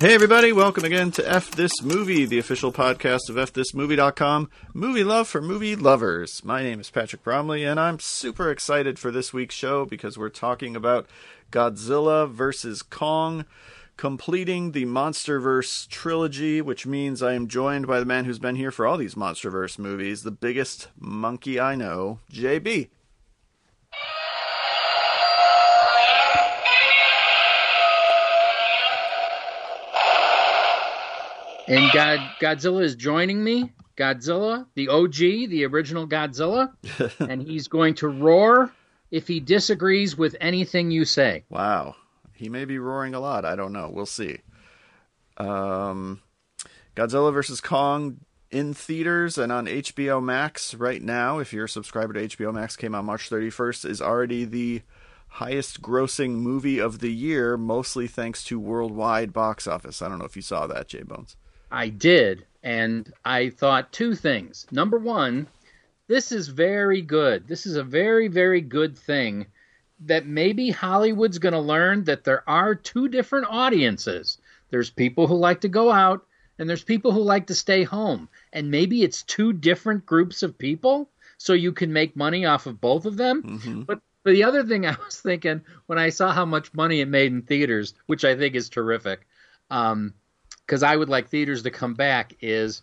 Hey, everybody, welcome again to F This Movie, the official podcast of FThisMovie.com, movie love for movie lovers. My name is Patrick Bromley, and I'm super excited for this week's show because we're talking about Godzilla vs. Kong, completing the Monsterverse trilogy, which means I am joined by the man who's been here for all these Monsterverse movies, the biggest monkey I know, JB. And God, Godzilla is joining me. Godzilla, the OG, the original Godzilla, and he's going to roar if he disagrees with anything you say. Wow. He may be roaring a lot. I don't know. We'll see. Um, Godzilla versus Kong in theaters and on HBO Max right now. If you're a subscriber to HBO Max, came out March 31st, is already the highest grossing movie of the year, mostly thanks to worldwide box office. I don't know if you saw that, J Bones. I did, and I thought two things. Number one, this is very good. This is a very, very good thing that maybe Hollywood's going to learn that there are two different audiences. There's people who like to go out, and there's people who like to stay home. And maybe it's two different groups of people, so you can make money off of both of them. Mm-hmm. But but the other thing I was thinking when I saw how much money it made in theaters, which I think is terrific, um, because I would like theaters to come back, is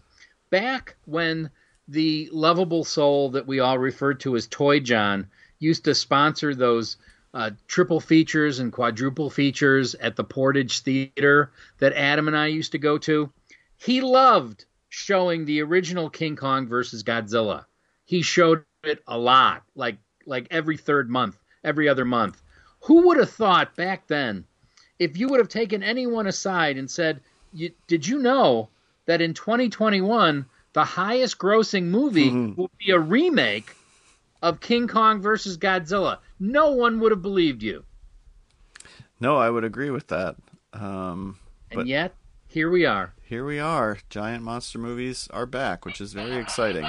back when the lovable soul that we all referred to as Toy John used to sponsor those uh, triple features and quadruple features at the Portage Theater that Adam and I used to go to. He loved showing the original King Kong versus Godzilla. He showed it a lot, like like every third month, every other month. Who would have thought back then, if you would have taken anyone aside and said, you, "Did you know that in 2021 the highest grossing movie Mhm. will be a remake of King Kong versus Godzilla?" No one would have believed you. No, I would agree with that. Um, And yet, here we are. here we are. Giant monster movies are back, which is very exciting.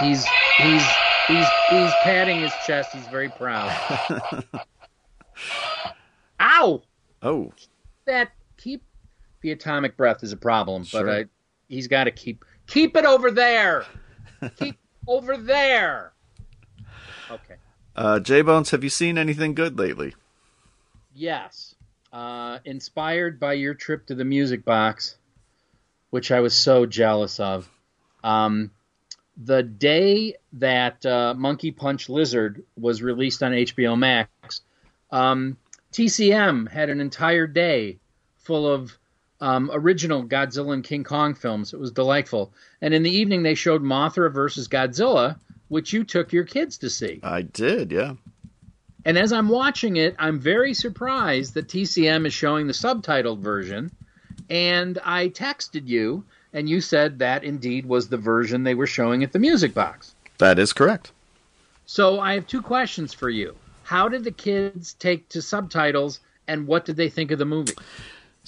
He's he's he's he's patting his chest. He's very proud. Ow! Oh, That keep the atomic breath is a problem, Sure. but I, he's got to keep keep it over there. keep over there. Okay. uh, J Bones, have you seen anything good lately? Yes. Uh, inspired by your trip to the music box, which I was so jealous of. Um, the day that uh, Monkey Punch Lizard was released on HBO Max, um, TCM had an entire day full of um, original Godzilla and King Kong films. It was delightful. And in the evening, they showed Mothra versus Godzilla, which you took your kids to see. I did, yeah. And as I'm watching it, I'm very surprised that TCM is showing the subtitled version. And I texted you, and you said that indeed was the version they were showing at the music box. That is correct. So I have two questions for you. How did the kids take to subtitles, and what did they think of the movie?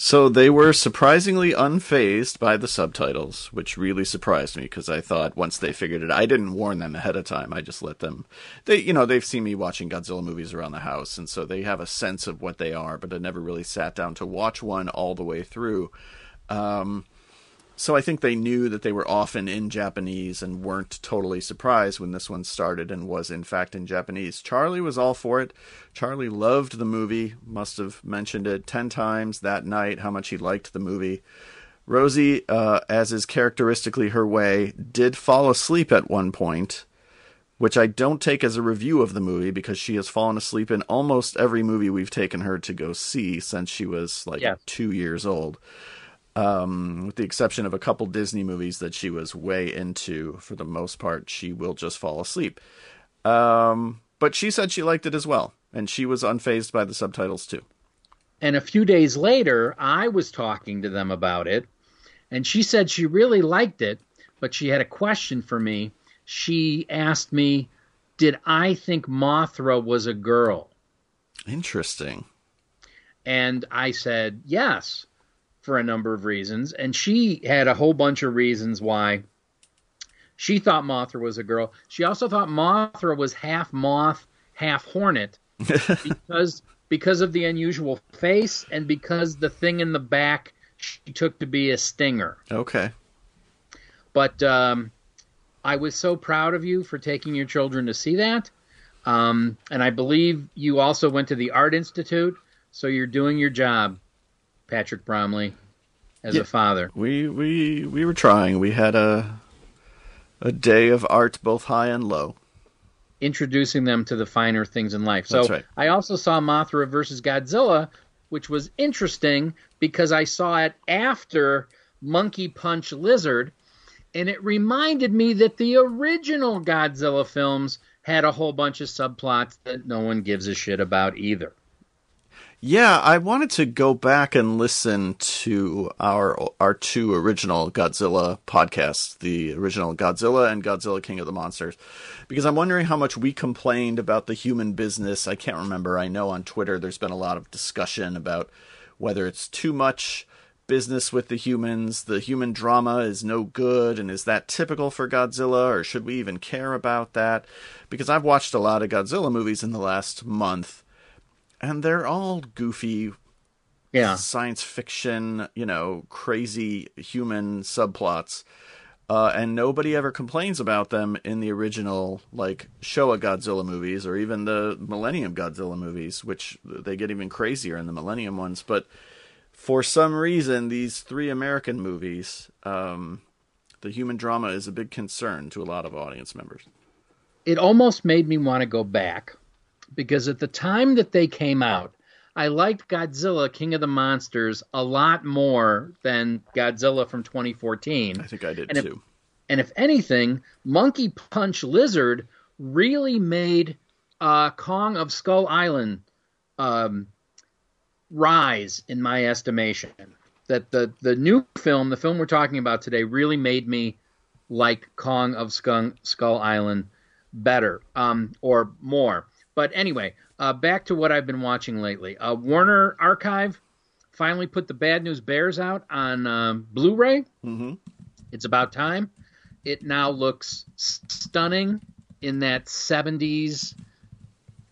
So they were surprisingly unfazed by the subtitles, which really surprised me because I thought once they figured it, I didn't warn them ahead of time. I just let them. They, you know, they've seen me watching Godzilla movies around the house, and so they have a sense of what they are. But I never really sat down to watch one all the way through. Um, so I think they knew that they were often in Japanese and weren't totally surprised when this one started and was in fact in Japanese. Charlie was all for it. Charlie loved the movie, must have mentioned it 10 times that night how much he liked the movie. Rosie, uh, as is characteristically her way, did fall asleep at one point, which I don't take as a review of the movie because she has fallen asleep in almost every movie we've taken her to go see since she was like Yes. two years old um, with the exception of a couple Disney movies that she was way into. For the most part, she will just fall asleep. Um, but she said she liked it as well, and she was unfazed by the subtitles too. And a few days later, I was talking to them about it, and she said she really liked it, but she had a question for me. She asked me, Did I think Mothra was a girl? Interesting. And I said, Yes, for a number of reasons. And she had a whole bunch of reasons why she thought Mothra was a girl. She also thought Mothra was half moth, half hornet because because of the unusual face and because the thing in the back she took to be a stinger. Okay. But um, I was so proud of you for taking your children to see that. Um, and I believe you also went to the Art Institute, so you're doing your job, Patrick Bromley, as Yeah. a father. We we we were trying. We had a a day of art both high and low. introducing them to the finer things in life. So That's right. I also saw Mothra versus Godzilla, which was interesting because I saw it after Monkey Punch Lizard, and it reminded me that the original Godzilla films had a whole bunch of subplots that no one gives a shit about either. Yeah, I wanted to go back and listen to our our two original Godzilla podcasts, the original Godzilla and Godzilla King of the Monsters, because I'm wondering how much we complained about the human business. I can't remember. I know on Twitter there's been a lot of discussion about whether it's too much business with the humans, the human drama is no good, and is that typical for Godzilla, or should we even care about that? Because I've watched a lot of Godzilla movies in the last month and they're all goofy Yeah. science fiction, you know, crazy human subplots. Uh, and nobody ever complains about them in the original, like, Showa Godzilla movies or even the Millennium Godzilla movies, which they get even crazier in the Millennium ones. But for some reason, these three American movies, um, the human drama is a big concern to a lot of audience members. it almost made me want to go back because at the time that they came out, I liked Godzilla King of the Monsters a lot more than Godzilla from 2014. I think I did And if- too. And if anything, Monkey Punch Lizard really made uh, Kong of Skull Island um, rise in my estimation. That the the new film, the film we're talking about today, really made me like Kong of Skull, Skull Island better um, or more. But anyway, uh, back to what I've been watching lately. Uh, Warner Archive finally put the Bad News Bears out on um, Blu-ray. hmm It's about time. It now looks stunning in that 70s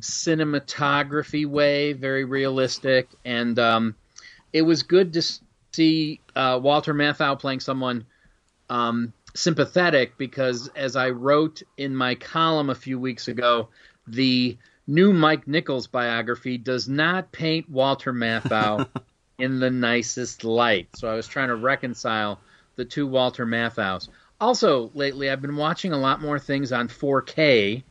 cinematography way, very realistic. And um, it was good to see uh, Walter Matthau playing someone um, sympathetic because, as I wrote in my column a few weeks ago, the new Mike Nichols biography does not paint Walter Matthau in the nicest light. So I was trying to reconcile the two Walter Matthau's. Also, lately, I've been watching a lot more things on 4K.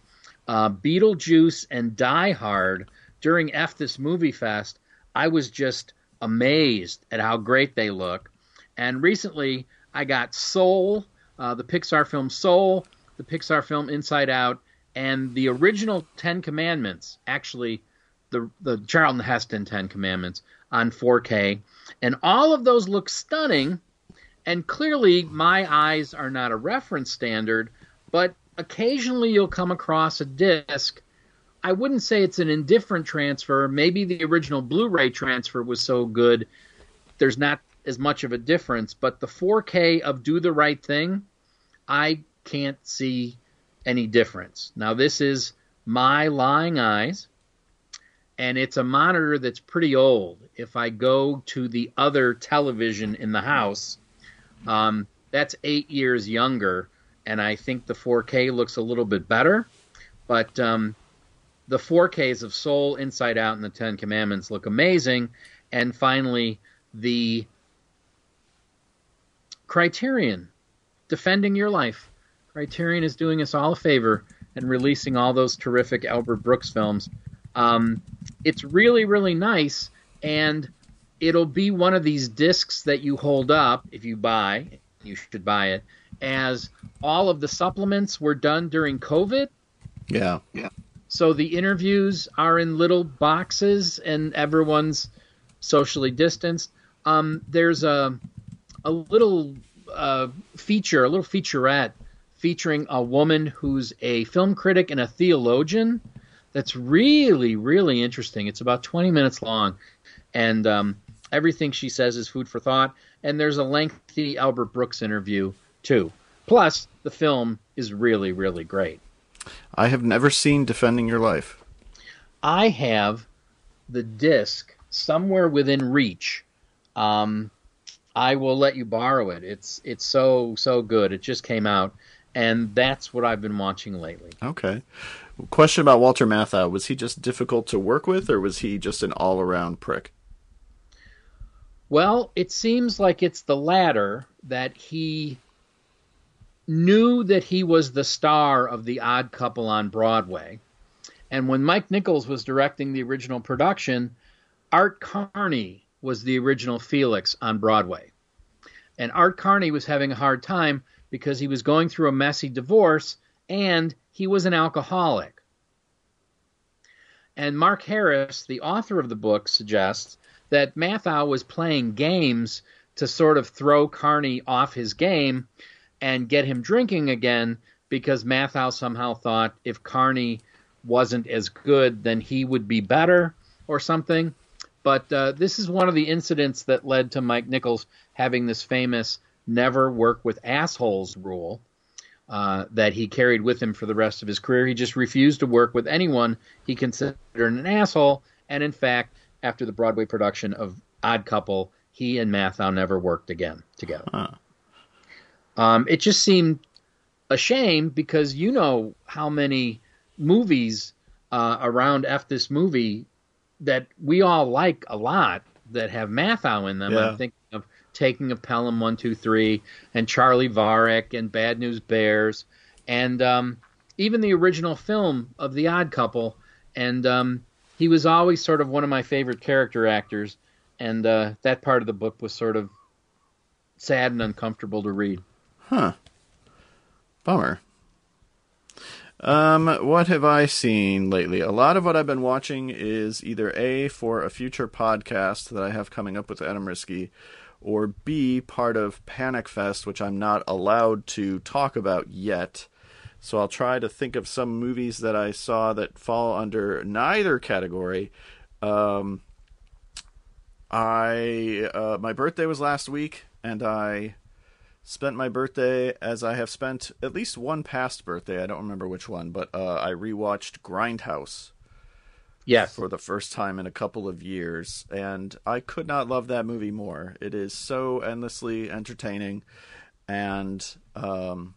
Uh, Beetlejuice and Die Hard during F this Movie Fest. I was just amazed at how great they look. And recently, I got Soul, uh, the Pixar film Soul, the Pixar film Inside Out, and the original Ten Commandments. Actually, the the Charlton Heston Ten Commandments on 4K, and all of those look stunning. And clearly, my eyes are not a reference standard, but occasionally you'll come across a disc. I wouldn't say it's an indifferent transfer. Maybe the original Blu-ray transfer was so good, there's not as much of a difference. But the 4K of Do the Right Thing, I can't see any difference. Now, this is my lying eyes, and it's a monitor that's pretty old. If I go to the other television in the house, um, that's eight years younger, and I think the 4K looks a little bit better. But um, the 4Ks of Soul, Inside Out, and the Ten Commandments look amazing. And finally, the Criterion, Defending Your Life. Criterion is doing us all a favor and releasing all those terrific Albert Brooks films. Um, it's really, really nice, and it'll be one of these discs that you hold up if you buy. You should buy it. As all of the supplements were done during COVID, Yeah. Yeah. So the interviews are in little boxes and everyone's socially distanced. Um, there's a a little uh, feature, a little featurette featuring a woman who's a film critic and a theologian. That's really, really interesting. It's about 20 minutes long, and um, everything she says is food for thought. And there's a lengthy Albert Brooks interview too. Plus, the film is really, really great. I have never seen Defending Your Life. I have the disc somewhere within reach, um, I will let you borrow it. It's it's so so good. It just came out, and that's what I've been watching lately. Okay. Question about Walter Matthau: Was he just difficult to work with, or was he just an all-around prick? Well, it seems like it's the latter that he knew that he was the star of The Odd Couple on Broadway. And when Mike Nichols was directing the original production, Art Carney was the original Felix on Broadway. And Art Carney was having a hard time because he was going through a messy divorce and he was an alcoholic. And Mark Harris, the author of the book, suggests that Matthau was playing games to sort of throw Carney off his game and get him drinking again because Matthau somehow thought if Carney wasn't as good, then he would be better or something. But uh, this is one of the incidents that led to Mike Nichols having this famous never work with assholes rule uh, that he carried with him for the rest of his career. He just refused to work with anyone he considered an asshole. And in fact, after the Broadway production of Odd Couple, he and Matthau never worked again together. Huh. Um, it just seemed a shame because you know how many movies uh, around F this movie that we all like a lot that have Matthau in them. Yeah. I'm thinking of Taking of Pelham One Two Three and Charley Varrick and Bad News Bears and um, even the original film of The Odd Couple. And um, he was always sort of one of my favorite character actors, and uh, that part of the book was sort of sad and uncomfortable to read. Huh. Bummer. Um, what have I seen lately? A lot of what I've been watching is either A, for a future podcast that I have coming up with Adam Riske, or B, part of Panic Fest, which I'm not allowed to talk about yet. So I'll try to think of some movies that I saw that fall under neither category. Um, I uh, my birthday was last week, and I spent my birthday as I have spent at least one past birthday. I don't remember which one, but uh, I rewatched Grindhouse. Yes. For the first time in a couple of years, and I could not love that movie more. It is so endlessly entertaining, and um,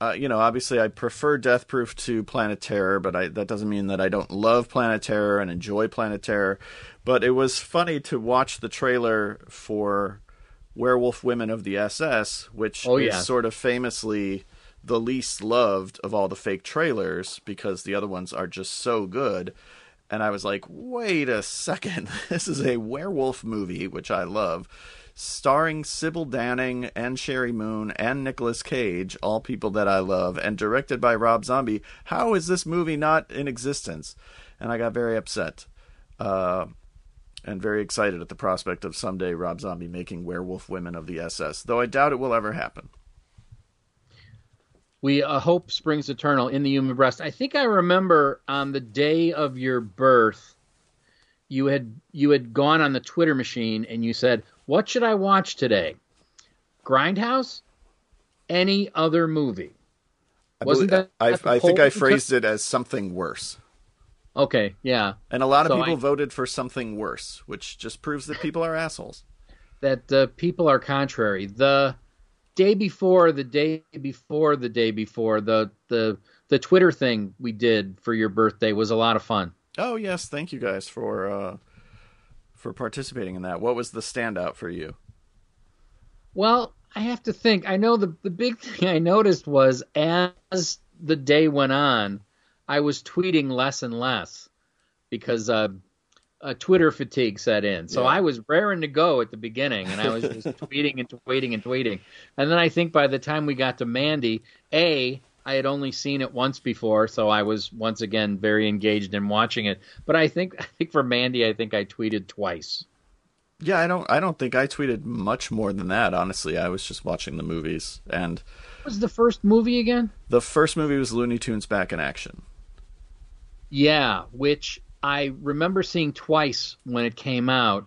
uh, you know, obviously, I prefer Death Proof to Planet Terror, but I, that doesn't mean that I don't love Planet Terror and enjoy Planet Terror. But it was funny to watch the trailer for Werewolf Women of the SS, which oh, yeah. is sort of famously the least loved of all the fake trailers because the other ones are just so good. And I was like, wait a second, this is a werewolf movie, which I love starring Sybil Danning and Sheri Moon and Nicolas Cage, all people that I love, and directed by Rob Zombie. How is this movie not in existence? And I got very upset. Uh, and very excited at the prospect of someday Rob Zombie making Werewolf Women of the SS, though I doubt it will ever happen. We uh, hope springs eternal in the human breast. I think I remember on the day of your birth, you had you had gone on the Twitter machine and you said, what should I watch today? Grindhouse? Any other movie? Wasn't that? I, I think I phrased it as something worse. Okay, yeah. And a lot of so people I, voted for something worse, which just proves that people are assholes. That uh, people are contrary. The day before, the day before, the day before, the the the Twitter thing we did for your birthday was a lot of fun. Oh yes, thank you guys for uh, for participating in that. What was the standout for you? Well, I have to think. I know the the big thing I noticed was as the day went on, I was tweeting less and less because uh, a Twitter fatigue set in. So yeah. I was raring to go at the beginning, and I was just tweeting and tweeting and tweeting. And then I think by the time we got to Mandy, a I had only seen it once before, so I was once again very engaged in watching it. But I think I think for Mandy, I think I tweeted twice. Yeah, I don't I don't think I tweeted much more than that, honestly. I was just watching the movies and what was the first movie again? The first movie was Looney Tunes Back in Action. Yeah, which I remember seeing twice when it came out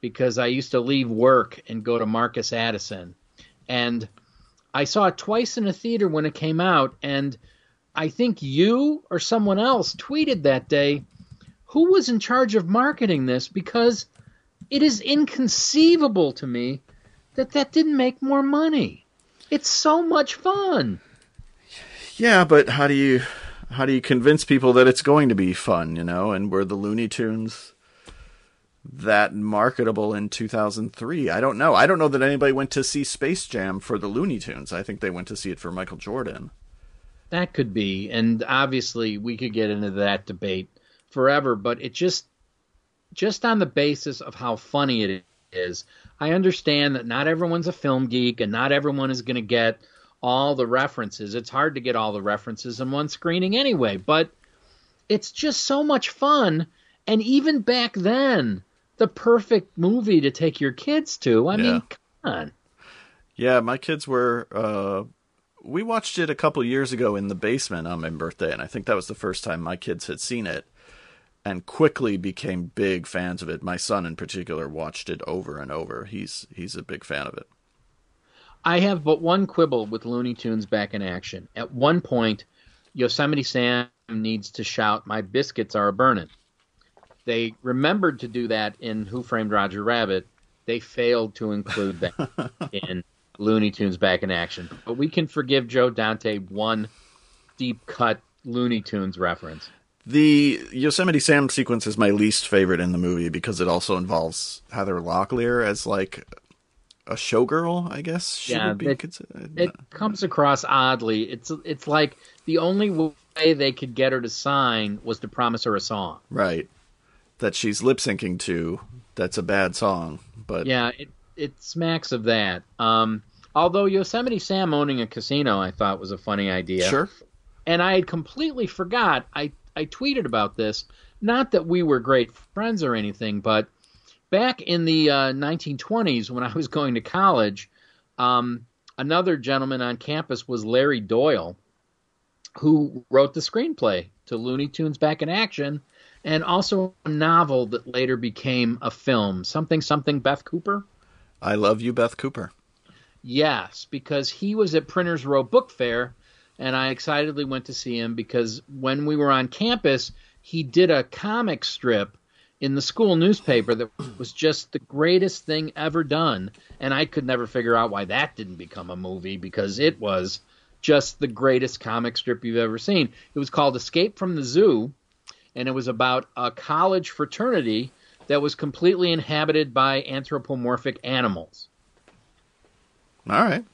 because I used to leave work and go to Marcus Addison. And I saw it twice in a theater when it came out, and I think you or someone else tweeted that day, who was in charge of marketing this because it is inconceivable to me that that didn't make more money. It's so much fun. Yeah, but how do you how do you convince people that it's going to be fun, you know? And were the Looney Tunes that marketable in 2003? I don't know. I don't know that anybody went to see Space Jam for the Looney Tunes. I think they went to see it for Michael Jordan. That could be, and obviously we could get into that debate forever, but it just just on the basis of how funny it is. I understand that not everyone's a film geek and not everyone is going to get all the references. It's hard to get all the references in one screening anyway, but it's just so much fun. And even back then, the perfect movie to take your kids to. I yeah. mean, come on. Yeah, my kids were. Uh, we watched it a couple years ago in the basement on my birthday, and I think that was the first time my kids had seen it and quickly became big fans of it. My son in particular watched it over and over. He's he's a big fan of it. I have but one quibble with Looney Tunes back in action. At one point, Yosemite Sam needs to shout, "My biscuits are a burnin'." They remembered to do that in Who Framed Roger Rabbit. They failed to include that in Looney Tunes back in action. But we can forgive Joe Dante one deep cut Looney Tunes reference. The Yosemite Sam sequence is my least favorite in the movie because it also involves Heather Locklear as like a showgirl, I guess. She yeah, it, it comes across oddly. It's it's like the only way they could get her to sign was to promise her a song. Right. That she's lip syncing to. That's a bad song. But yeah, it it smacks of that. Um, although Yosemite Sam owning a casino, I thought was a funny idea. Sure. And I had completely forgot. I I tweeted about this. Not that we were great friends or anything, but back in the uh, 1920s when I was going to college, um, another gentleman on campus was Larry Doyle, who wrote the screenplay to Looney Tunes Back in Action, and also a novel that later became a film. Something something Beth Cooper. I love you, Beth Cooper. Yes, because he was at Printers Row Book Fair and I excitedly went to see him because when we were on campus, he did a comic strip in the school newspaper that was just the greatest thing ever done. And I could never figure out why that didn't become a movie because it was just the greatest comic strip you've ever seen. It was called Escape from the Zoo, and it was about a college fraternity that was completely inhabited by anthropomorphic animals. All right.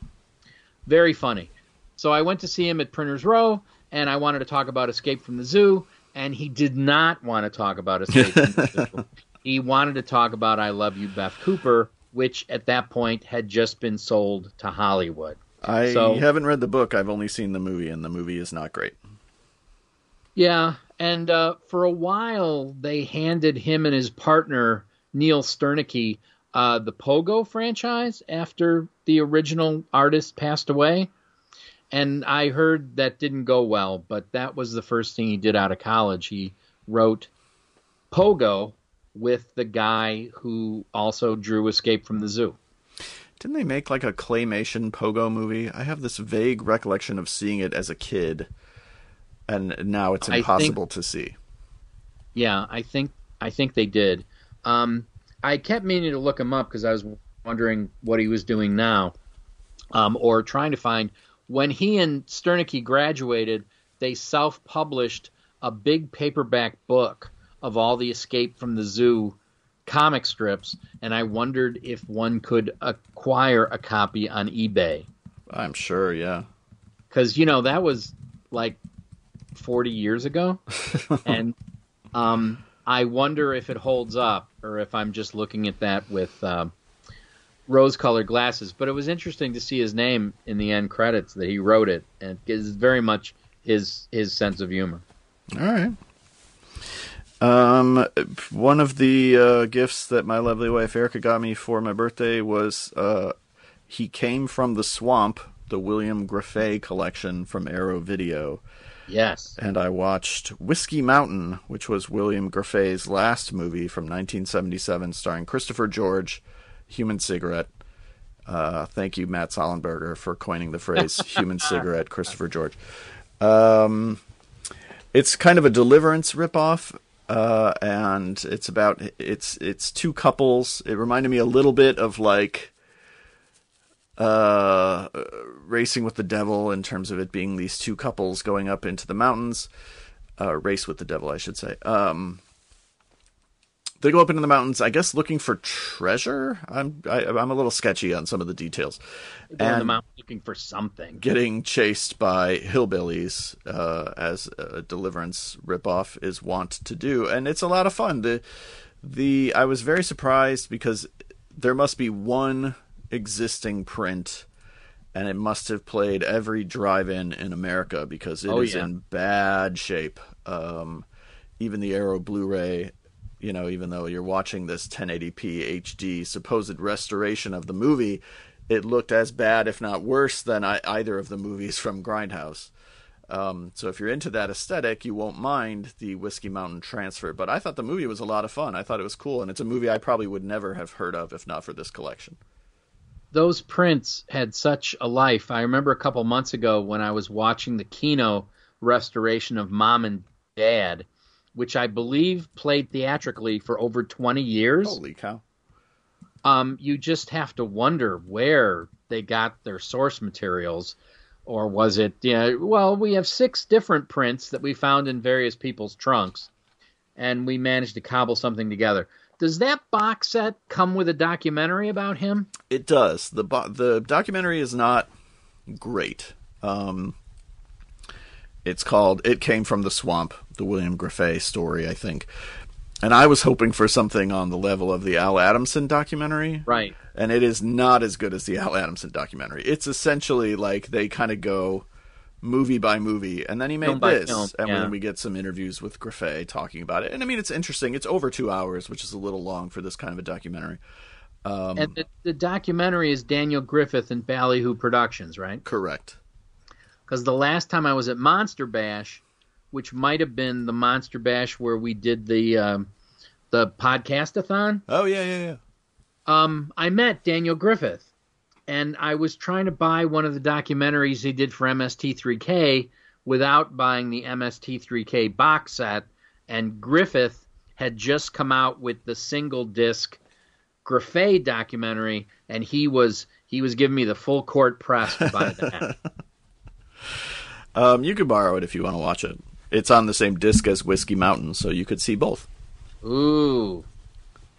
Very funny. So I went to see him at Printers Row, and I wanted to talk about Escape from the Zoo, and he did not want to talk about Escape from. He wanted to talk about I Love You, Beth Cooper, which at that point had just been sold to Hollywood. I so, haven't read the book. I've only seen the movie, and the movie is not great. Yeah, and uh, for a while they handed him and his partner Neal Sternecky uh, the Pogo franchise after the original artist passed away and I heard that didn't go well, but that was the first thing he did out of college. He wrote Pogo with the guy who also drew Escape from the Zoo. Didn't they make like a claymation Pogo movie? I have this vague recollection of seeing it as a kid, and now it's impossible think, to see. Yeah, I think I think they did. Um, I kept meaning to look him up because I was wondering what he was doing now, um, or trying to find when he and Sternecky graduated, they self published a big paperback book of all the Escape from the Zoo comic strips, and I wondered if one could acquire a copy on eBay. I'm sure, yeah. Because, you know, that was like 40 years ago. and um, I wonder if it holds up or if I'm just looking at that with. Um, rose-colored glasses. But it was interesting to see his name in the end credits that he wrote it, and it is very much his his sense of humor. All right. Um, one of the uh, gifts that my lovely wife Erica got me for my birthday was uh, he came from the swamp, the William Grefé collection from Arrow Video. Yes. And I watched Whiskey Mountain, which was William Grefé's last movie from 1977, starring Christopher George human cigarette. Uh, thank you, Matt Sollenberger, for coining the phrase "human cigarette." Christopher George. Um, it's kind of a Deliverance ripoff. uh, and it's about it's it's two couples. It reminded me a little bit of like uh, Racing with the Devil in terms of it being these two couples going up into the mountains. Uh, race with the Devil, I should say. Um, they go up into the mountains, I guess, looking for treasure. I'm I, am i am a little sketchy on some of the details. They're in the mountains looking for something. Getting chased by hillbillies, uh, as a Deliverance ripoff is wont to do, and it's a lot of fun. The the I was very surprised because there must be one existing print and it must have played every drive-in in America because it Oh, is yeah. in bad shape. Um, even the Arrow Blu-ray, you know, even though you're watching this 1080p HD supposed restoration of the movie, it looked as bad, if not worse, than I, either of the movies from Grindhouse. Um, so if you're into that aesthetic, you won't mind the Whiskey Mountain transfer. But I thought the movie was a lot of fun. I thought it was cool, and it's a movie I probably would never have heard of if not for this collection. those prints had such a life. I remember a couple months ago when I was watching the Kino restoration of Mom and Dad, which I believe played theatrically for over 20 years. Holy cow! Um, you just have to wonder where they got their source materials. Or was it, yeah, well, we have six different prints that we found in various people's trunks, and we managed to cobble something together. Does that box set come with a documentary about him? It does. the bo- The documentary is not great. Um, it's called "It Came from the Swamp," the William Grefé story, I think. And I was hoping for something on the level of the Al Adamson documentary, Right. and it is not as good as the Al Adamson documentary. It's essentially like they kind of go movie by movie, and then he made Film this, film, and yeah. then we get some interviews with Grefé talking about it. And I mean, it's interesting. It's over two hours, which is a little long for this kind of a documentary. Um, And the, the documentary is Daniel Griffith and Ballyhoo Productions, right? correct. Because the last time I was at Monster Bash, which might have been the Monster Bash where we did the um, the podcastathon, Oh yeah, yeah, yeah. um, I met Daniel Griffith, and I was trying to buy one of the documentaries he did for MST3K without buying the MST3K box set, and Griffith had just come out with the single disc Grefé documentary, and he was he was giving me the full court press to buy that. Um, you could borrow it if you want to watch it. It's on the same disc as Whiskey Mountain, so you could see both. Ooh,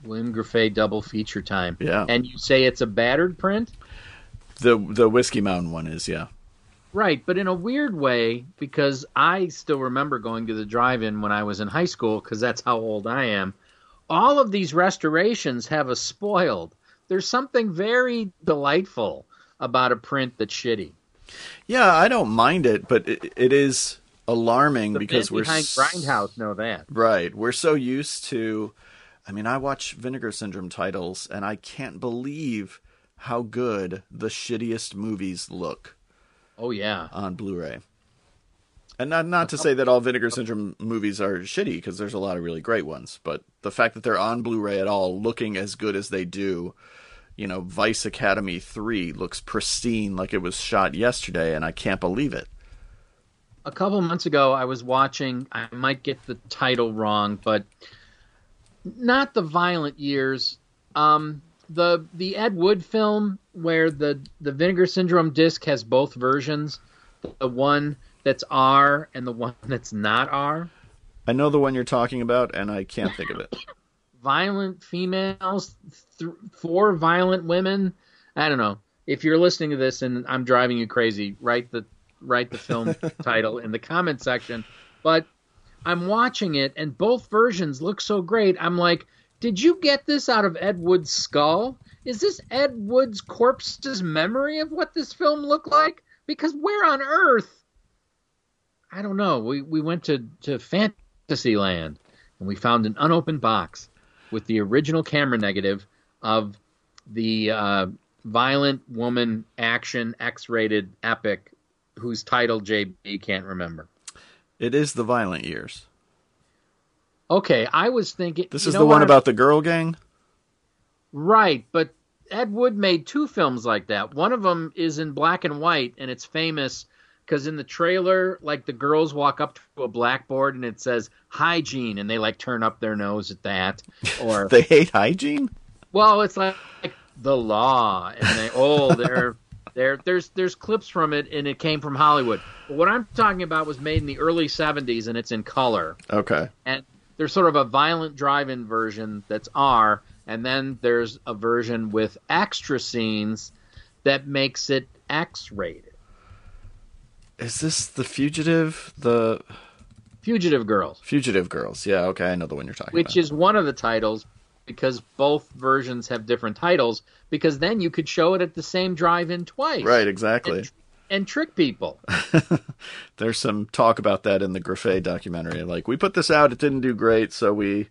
William Grefé double feature time. Yeah. and you say it's a battered print. The the Whiskey Mountain one is, yeah. Right, but in a weird way, because I still remember going to the drive-in when I was in high school, because that's how old I am. All of these restorations have a spoiled. There's something very delightful about a print that's shitty. Yeah, I don't mind it, but it, it is alarming The because we're behind Grindhouse know that. Right. We're so used to I mean, I watch Vinegar Syndrome titles and I can't believe how good the shittiest movies look Oh yeah, on Blu-ray. And not not to say that all Vinegar Syndrome movies are shitty because there's a lot of really great ones, but the fact that they're on Blu-ray at all looking as good as they do, you know, Vice Academy 3 looks pristine like it was shot yesterday and I can't believe it. A couple months ago I was watching I might get the title wrong, but not the violent years. Um the the Ed Wood film where the the Vinegar Syndrome disc has both versions, the one that's R and the one that's not R. I know the one you're talking about and I can't think of it. Violent females, th- four violent women. I don't know. If you're listening to this and I'm driving you crazy, write the write the film title in the comment section. But I'm watching it and both versions look so great. I'm like, did you get this out of Ed Wood's skull? Is this Ed Wood's corpse's memory of what this film looked like? Because where on earth? I don't know. We we went to to Fantasyland and we found an unopened box with the original camera negative of the uh, violent woman action X-rated epic whose title JB can't remember. It is the violent years. Okay, I was thinking This is the one about the girl gang. right, but Ed Wood made two films like that. One of them is in black and white, and it's famous because in the trailer, like the girls walk up to a blackboard and it says hygiene, and they like turn up their nose at that, or They hate hygiene. well, it's like, like the law, and they oh they're there. There's there's clips from it, and it came from Hollywood. But what I'm talking about was made in the early '70s, and it's in color. Okay. And there's sort of a violent drive-in version that's R, and then there's a version with extra scenes that makes it X-rated. Is this the fugitive? The Fugitive Girls, fugitive girls? Yeah. Okay, I know the one you're talking which about. Which is one of the titles because both versions have different titles. Because then you could show it at the same drive-in twice, right. Exactly. And, and trick people. There's some talk about that in the Grefé documentary. Like, we put this out, it didn't do great, so we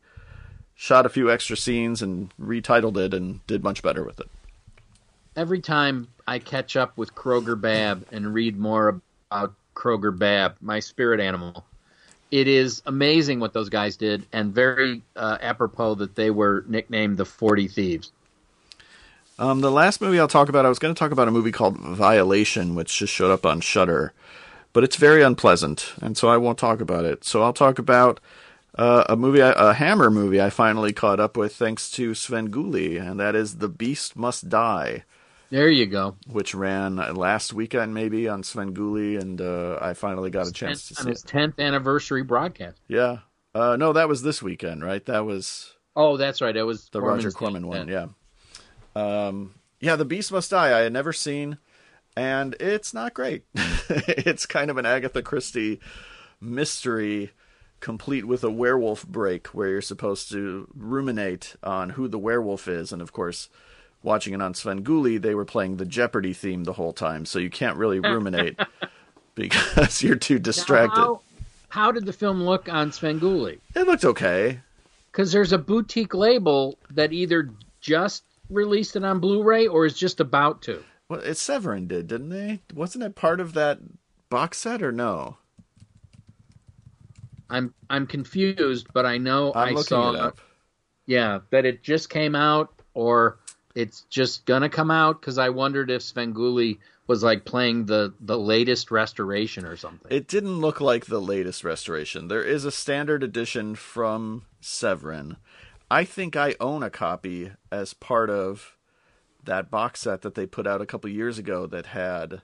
shot a few extra scenes and retitled it and did much better with it. every time I catch up with Kroger Babb and read more about Kroger Babb, my spirit animal, it is amazing what those guys did, and very uh, apropos that they were nicknamed the Forty Thieves. Um, the last movie I'll talk about, I was going to talk about a movie called Violation, which just showed up on Shutter, but it's very unpleasant, and so I won't talk about it. So I'll talk about uh, a movie, a Hammer movie, I finally caught up with thanks to Svengoolie, and that is The Beast Must Die. There you go. which ran last weekend maybe on Svengoolie, and uh, I finally got a chance to see it. on see his tenth anniversary broadcast. Yeah. Uh, no, that was this weekend, right? That was Oh, that's right. It was the Corman's Roger Corman one. Yeah. Um, yeah, The Beast Must Die. I had never seen, and it's not great. it's kind of an Agatha Christie mystery, complete with a werewolf break, where you're supposed to ruminate on who the werewolf is, and of course. Watching it on Svengoolie, they were playing the Jeopardy theme the whole time, so you can't really ruminate because you're too distracted. how, how did the film look on Svengoolie? It looked okay. Because there's a boutique label that either just released it on Blu-ray or is just about to. Well, it Severin did, didn't they? Wasn't it part of that box set or no? I'm I'm confused, but I know I'm I saw it up. yeah that it just came out or it's just gonna come out because I wondered if Svengoolie was like playing the the latest restoration or something. It didn't look like the latest restoration. There is a standard edition from Severin. I think I own a copy as part of that box set that they put out a couple years ago that had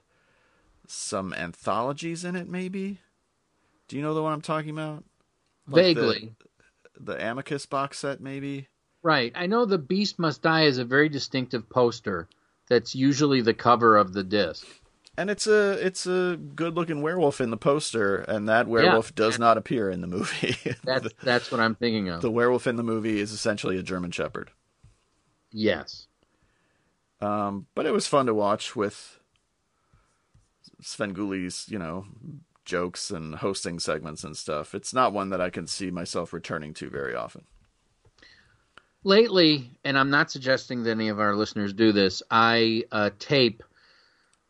some anthologies in it, maybe? Do you know the one I'm talking about? Like the- Vaguely, The, Amicus box set, maybe? right? I know the Beast Must Die is a very distinctive poster. That's usually the cover of the disc. And it's a it's a good looking werewolf in the poster, and that werewolf does not appear in the movie. That's that's what I'm thinking of. the werewolf in the movie is essentially a German Shepherd. yes. Um, but it was fun to watch with Svengoolie's, you know, jokes and hosting segments and stuff. It's not one that I can see myself returning to very often. lately, and I'm not suggesting that any of our listeners do this, I uh, tape,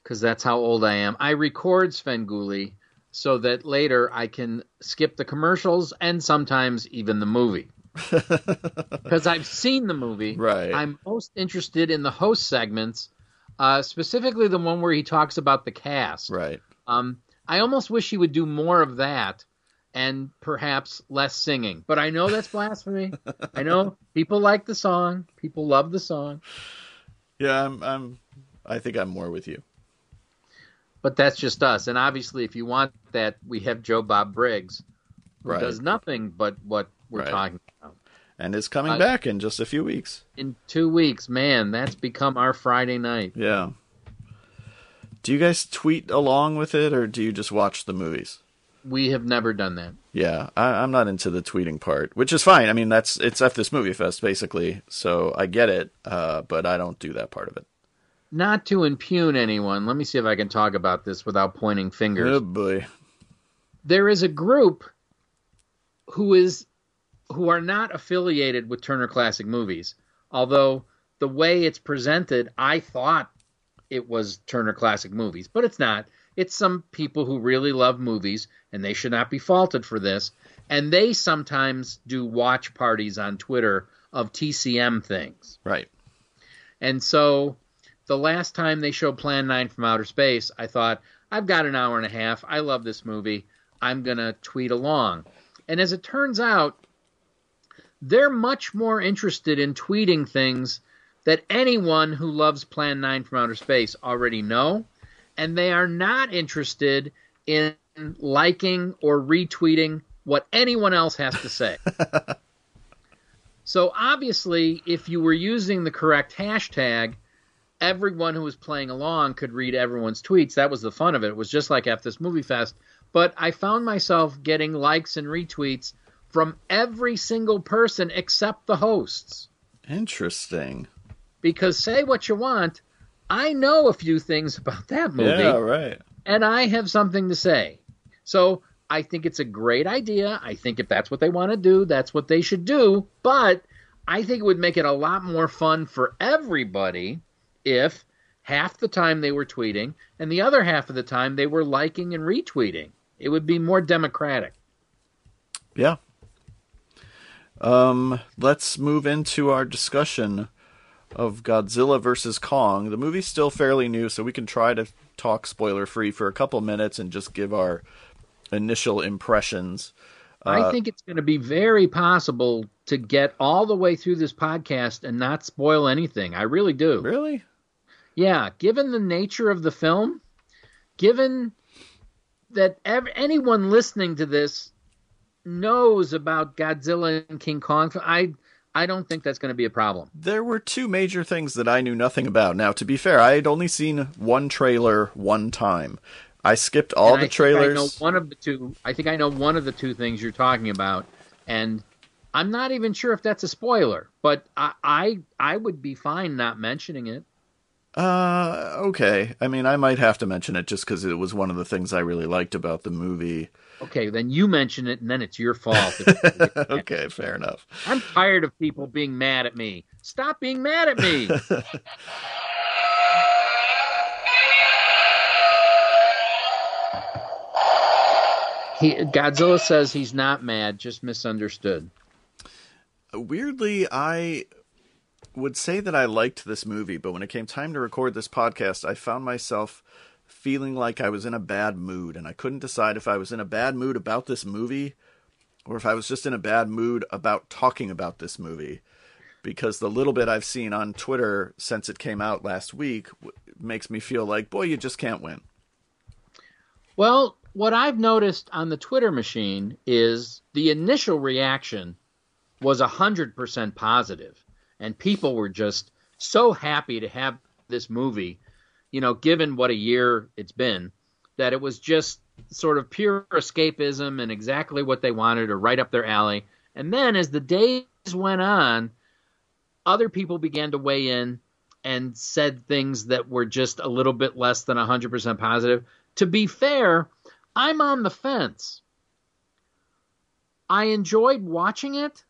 because that's how old I am, I record Svengoolie so that later I can skip the commercials and sometimes even the movie. Because I've seen the movie. Right. I'm most interested in the host segments, uh, specifically the one where he talks about the cast. Right. Um, I almost wish he would do more of that and perhaps less singing. But I know that's blasphemy. I know people like the song. People love the song. Yeah, I'm I'm I think I'm more with you. But that's just us. And obviously, if you want that, we have Joe Bob Briggs, who Right. does nothing but what we're Right. talking about. And is coming Uh, back in just a few weeks. In two weeks, man, that's become our Friday night. Yeah. Do you guys tweet along with it or do you just watch the movies? We have never done that. Yeah, I, I'm not into the tweeting part, which is fine. I mean, that's it's at this movie fest basically, so I get it, uh, but I don't do that part of it. Not to impugn anyone, let me see if I can talk about this without pointing fingers. Oh boy, there is a group who is who are not affiliated with Turner Classic Movies. Although the way it's presented, I thought it was Turner Classic Movies, but it's not. It's some people who really love movies, and they should not be faulted for this. And they sometimes do watch parties on Twitter of TCM things. right? And so the last time they showed Plan 9 from Outer Space, I thought, I've got an hour and a half. I love this movie. I'm going to tweet along. And as it turns out, they're much more interested in tweeting things that anyone who loves Plan 9 from Outer Space already know, and they are not interested in liking or retweeting what anyone else has to say. so obviously, if you were using the correct hashtag, everyone who was playing along could read everyone's tweets. That was the fun of it. It was just like at this movie fest. But I found myself getting likes and retweets from every single person except the hosts. Interesting. Because say what you want, I know a few things about that movie. Yeah, right. And I have something to say. So I think it's a great idea. I think if that's what they want to do, that's what they should do. But I think it would make it a lot more fun for everybody if half the time they were tweeting and the other half of the time they were liking and retweeting. It would be more democratic. Yeah, um, let's move into our discussion of Godzilla versus Kong. The movie's still fairly new, so we can try to talk spoiler free for a couple minutes and just give our initial impressions. Uh, I think it's going to be very possible to get all the way through this podcast and not spoil anything. I really do. Really? Yeah, given the nature of the film, given that ev- anyone listening to this knows about Godzilla and King Kong, I I don't think that's going to be a problem. There were two major things that I knew nothing about. Now, to be fair, I had only seen one trailer one time. I skipped all and the I trailers. I know one of the two. I think I know one of the two things you're talking about, and I'm not even sure if that's a spoiler. But I I, I would be fine not mentioning it. Uh, okay. I mean, I might have to mention it just because it was one of the things I really liked about the movie. Okay, then you mention it, and then it's your fault. okay, fair enough. I'm tired of people being mad at me. Stop being mad at me. he, Godzilla says he's not mad, just misunderstood. Weirdly, I would say that I liked this movie, but when it came time to record this podcast, I found myself feeling like I was in a bad mood, and I couldn't decide if I was in a bad mood about this movie or if I was just in a bad mood about talking about this movie. Because the little bit I've seen on Twitter since it came out last week makes me feel like, boy, you just can't win. Well, what I've noticed on the Twitter machine is the initial reaction was 100% positive, and people were just so happy to have this movie you know, given what a year it's been, that it was just sort of pure escapism and exactly what they wanted or right up their alley. And then as the days went on, other people began to weigh in and said things that were just a little bit less than 100% positive. To be fair, I'm on the fence. I enjoyed watching it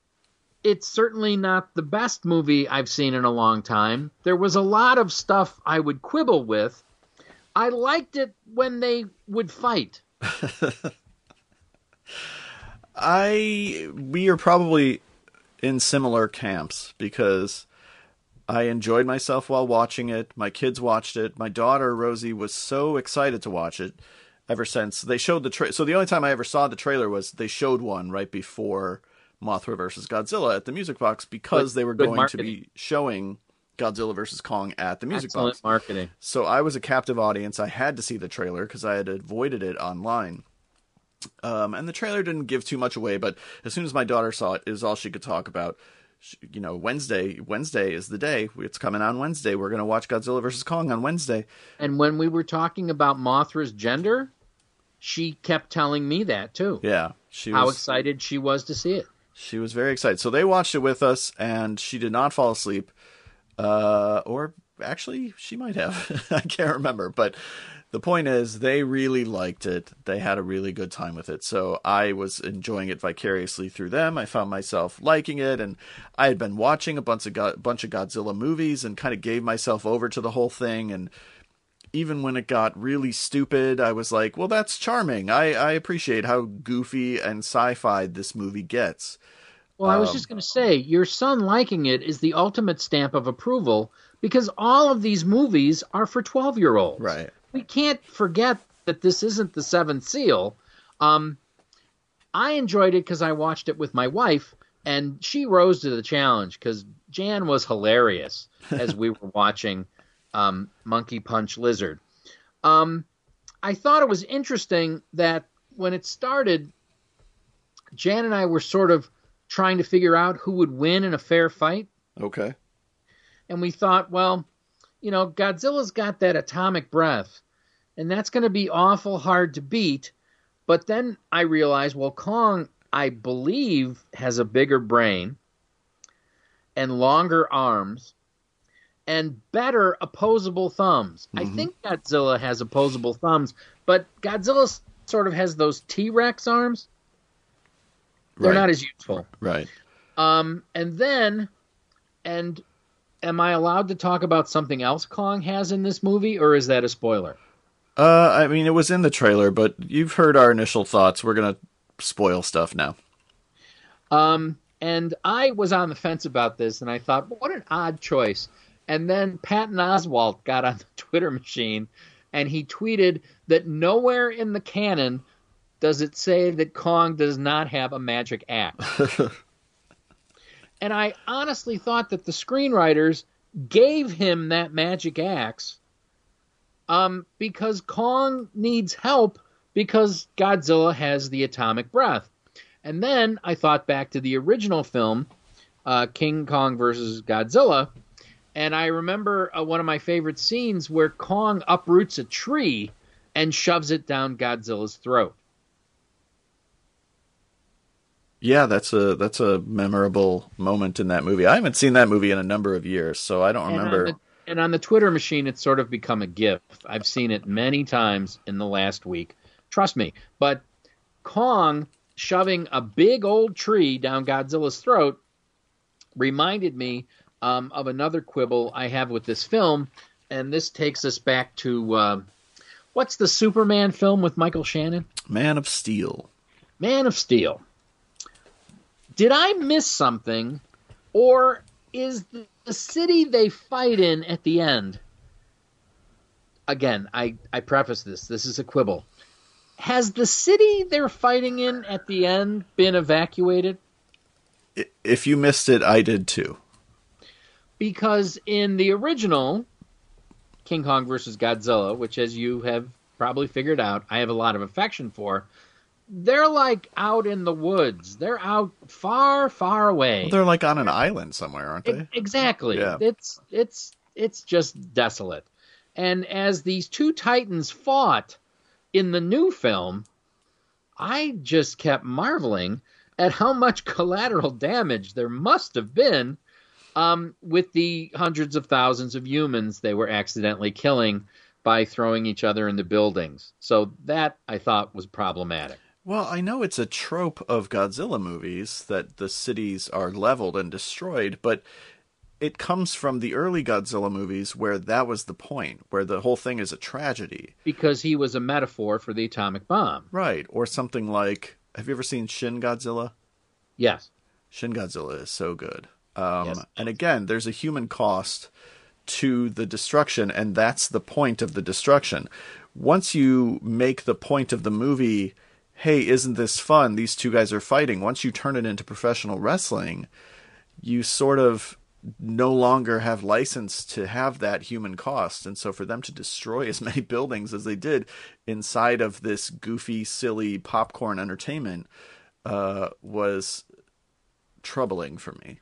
it's certainly not the best movie I've seen in a long time. There was a lot of stuff I would quibble with. I liked it when they would fight. I we are probably in similar camps because I enjoyed myself while watching it. My kids watched it. My daughter Rosie was so excited to watch it ever since they showed the trailer. So the only time I ever saw the trailer was they showed one right before Mothra versus Godzilla at the Music Box because good, they were going marketing. to be showing Godzilla versus Kong at the Music Excellent Box. marketing. So I was a captive audience. I had to see the trailer because I had avoided it online. Um, and the trailer didn't give too much away, but as soon as my daughter saw it, it was all she could talk about. She, you know, Wednesday. Wednesday is the day. It's coming on Wednesday. We're going to watch Godzilla versus Kong on Wednesday. And when we were talking about Mothra's gender, she kept telling me that too. Yeah, she how was, excited she was to see it. She was very excited. So they watched it with us, and she did not fall asleep. Uh, or actually, she might have. I can't remember. But the point is, they really liked it. They had a really good time with it. So I was enjoying it vicariously through them. I found myself liking it, and I had been watching a bunch of Go- bunch of Godzilla movies and kind of gave myself over to the whole thing and even when it got really stupid, I was like, well, that's charming. I, I appreciate how goofy and sci fi this movie gets. Well, I was um, just going to say, your son liking it is the ultimate stamp of approval because all of these movies are for 12 year olds. Right. We can't forget that this isn't the Seventh Seal. Um, I enjoyed it because I watched it with my wife, and she rose to the challenge because Jan was hilarious as we were watching um, Monkey Punch Lizard. Um, I thought it was interesting that when it started, Jan and I were sort of trying to figure out who would win in a fair fight. Okay. And we thought, well, you know, Godzilla's got that atomic breath, and that's going to be awful hard to beat. But then I realized, well, Kong, I believe, has a bigger brain and longer arms and better opposable thumbs. I think Godzilla has opposable thumbs, but Godzilla sort of has those T Rex arms. They're Right. not as useful. Right. Um, and then, and am I allowed to talk about something else Kong has in this movie, or is that a spoiler? Uh, I mean, it was in the trailer, but you've heard our initial thoughts. We're gonna spoil stuff now. Um, and I was on the fence about this, and I thought, what an odd choice. And then Patton Oswalt got on the Twitter machine, and he tweeted that nowhere in the canon does it say that Kong does not have a magic axe. and I honestly thought that the screenwriters gave him that magic axe um, because Kong needs help because Godzilla has the atomic breath. And then I thought back to the original film, uh, King Kong versus Godzilla, and I remember uh, one of my favorite scenes where Kong uproots a tree and shoves it down Godzilla's throat. Yeah, that's a that's a memorable moment in that movie. I haven't seen that movie in a number of years, so I don't And on remember. the- And on the Twitter machine, it's sort of become a gif. I've seen it many times in the last week. Trust me. But Kong shoving a big old tree down Godzilla's throat reminded me um, of another quibble I have with this film. And this takes us back to uh, what's the Superman film with Michael Shannon? Man of Steel. Man of Steel. Did I miss something, or is the, the city they fight in at the end? Again, I, I preface this. This is a quibble. Has the city they're fighting in at the end been evacuated? If you missed it, I did too. Because in the original King Kong versus Godzilla, which, as you have probably figured out, I have a lot of affection for, they're like out in the woods. They're out far, far away. Well, they're like on an island somewhere, aren't they? Exactly. Yeah. It's it's it's just desolate. And as these two titans fought in the new film, I just kept marveling at how much collateral damage there must have been um, with the hundreds of thousands of humans they were accidentally killing by throwing each other into buildings. So that I thought was problematic. Well, I know it's a trope of Godzilla movies that the cities are leveled and destroyed, but it comes from the early Godzilla movies where that was the point, where the whole thing is a tragedy. Because he was a metaphor for the atomic bomb. Right. Or something like Have you ever seen Shin Godzilla? Yes. Shin Godzilla is so good. Um, Yes. And again, there's a human cost to the destruction, and that's the point of the destruction. Once you make the point of the movie, hey, isn't this fun? These two guys are fighting. Once you turn it into professional wrestling, you sort of no longer have license to have that human cost. And so for them to destroy as many buildings as they did inside of this goofy, silly popcorn entertainment uh, was troubling for me.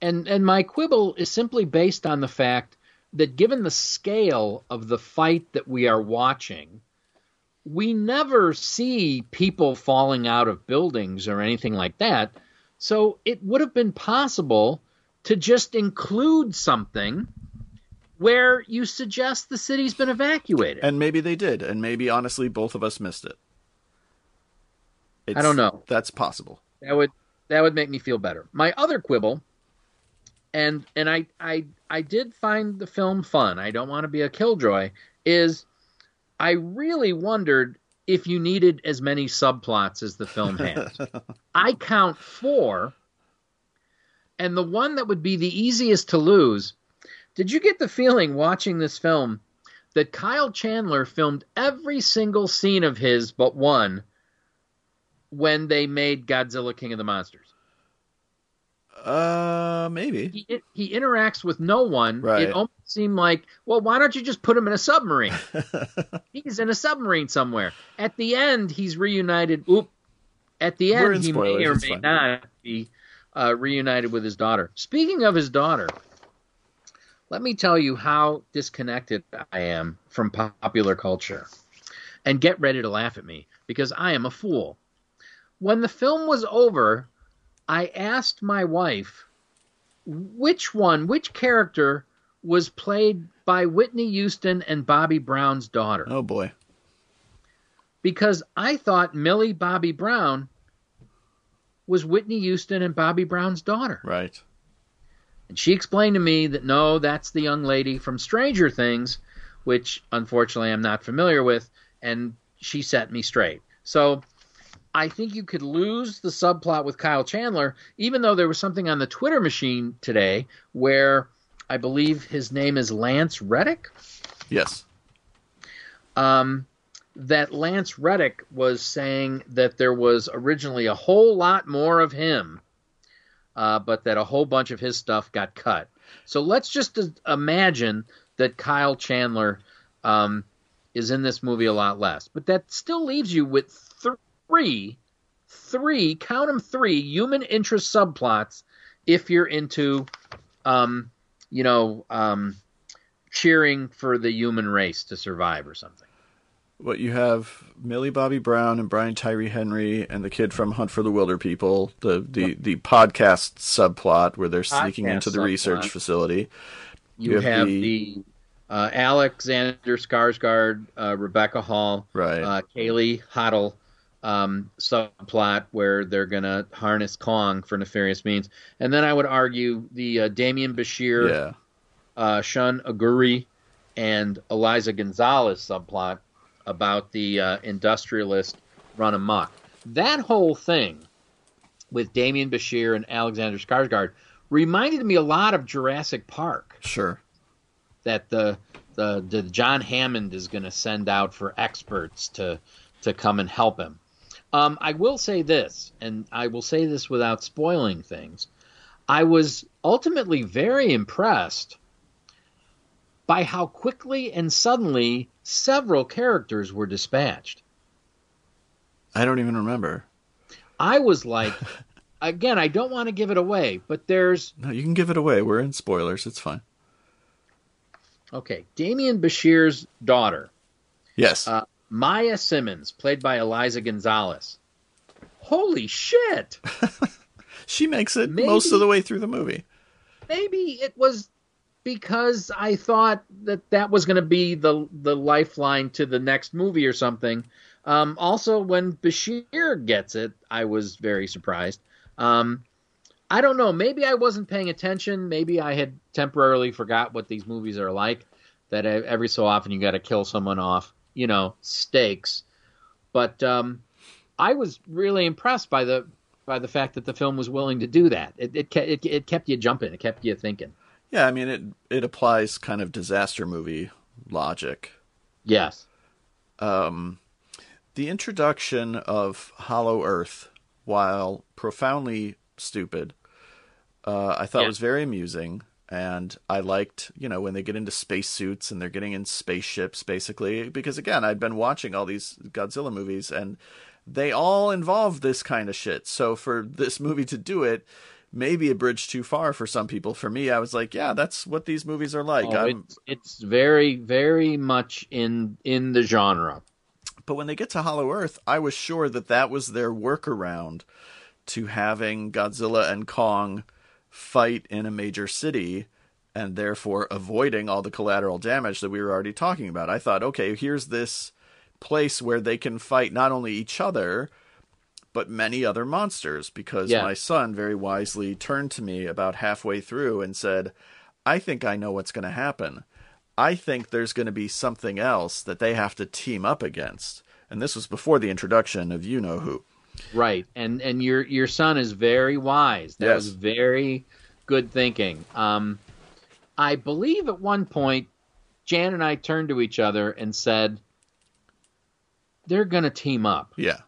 And and my quibble is simply based on the fact that given the scale of the fight that we are watching, we never see people falling out of buildings or anything like that. So it would have been possible to just include something where you suggest the city's been evacuated. And maybe they did, and maybe honestly both of us missed it. It's, I don't know. That's possible. That would that would make me feel better. My other quibble, and and I I I did find the film fun. I don't want to be a killjoy. Is I really wondered if you needed as many subplots as the film has. I count four, and the one that would be the easiest to lose. Did you get the feeling watching this film that Kyle Chandler filmed every single scene of his but one when they made Godzilla King of the Monsters. Uh, maybe. He, he interacts with no one. Right. It almost seemed like, well, why don't you just put him in a submarine? he's in a submarine somewhere. At the end, he's reunited. Oop. At the end, he spoilers, may or it's may fine. not be uh, reunited with his daughter. Speaking of his daughter, let me tell you how disconnected I am from popular culture. And get ready to laugh at me because I am a fool. When the film was over, I asked my wife which one, which character was played by Whitney Houston and Bobby Brown's daughter. Oh boy. Because I thought Millie Bobby Brown was Whitney Houston and Bobby Brown's daughter. Right. And she explained to me that no, that's the young lady from Stranger Things, which unfortunately I'm not familiar with, and she set me straight. So I think you could lose the subplot with Kyle Chandler, even though there was something on the Twitter machine today where I believe his name is Lance Reddick. Yes. Um, that Lance Reddick was saying that there was originally a whole lot more of him, uh, but that a whole bunch of his stuff got cut. So let's just imagine that Kyle Chandler um, is in this movie a lot less, but that still leaves you with three, three, count them three human interest subplots if you're into, um, you know, um, cheering for the human race to survive or something. What you have Millie Bobby Brown and Brian Tyree Henry and the kid from Hunt for the Wilder People, the the, the podcast subplot where they're sneaking Podcast into the subplot. research facility. You, You have have, the- the, uh, Alexander Skarsgård, uh, Rebecca Hall, Right. uh, Kaylee Hottle um, subplot where they're going to harness Kong for nefarious means. And then I would argue the uh, Demián Bichir, yeah. uh, Shun Oguri, and Eiza González subplot about the uh, industrialist run amok. That whole thing with Demián Bichir and Alexander Skarsgård reminded me a lot of Jurassic Park Sure. that the the, the John Hammond is going to send out for experts to to come and help him. Um, I will say this, and I will say this without spoiling things. I was ultimately very impressed by how quickly and suddenly several characters were dispatched. I don't even remember. I was like, again, I don't want to give it away, but there's No, you can give it away. We're in spoilers. It's fine. okay, Demián Bichir's daughter, Yes. Uh, Maia Simmons, played by Eiza González. Holy shit! she makes it maybe- most of the way through the movie. Maybe it was because I thought that that was going to be the the lifeline to the next movie or something. Um, also, when Bichir gets it, I was very surprised. Um, I don't know. Maybe I wasn't paying attention. Maybe I had temporarily forgot what these movies are like. That every so often you got to kill someone off. You know, stakes. But um, I was really impressed by the by the fact that the film was willing to do that. It it, it, it kept you jumping. It kept you thinking. Yeah, I mean it it applies kind of disaster movie logic. Yes. Um the introduction of Hollow Earth, while profoundly stupid, uh, I thought Yeah. was very amusing. And I liked, you know, when they get into spacesuits and they're getting in spaceships, basically, because again, I'd been watching all these Godzilla movies and they all involve this kind of shit. So for this movie to do it, maybe a bridge too far for some people. For me, I was like, yeah, that's what these movies are like. Oh, it's, it's very very much in in the genre. But when they get to Hollow Earth, I was sure that that was their workaround to having Godzilla and Kong fight in a major city and therefore avoiding all the collateral damage that we were already talking about. I thought, okay, here's this place where they can fight not only each other but many other monsters because Yeah. my son very wisely turned to me about halfway through and said, "I think I know what's going to happen. I think there's going to be something else that they have to team up against." And this was before the introduction of you know who. Right. And and your your son is very wise. That Yes. was very good thinking. Um I believe at one point Jan and I turned to each other and said, "They're going to team up." Yeah.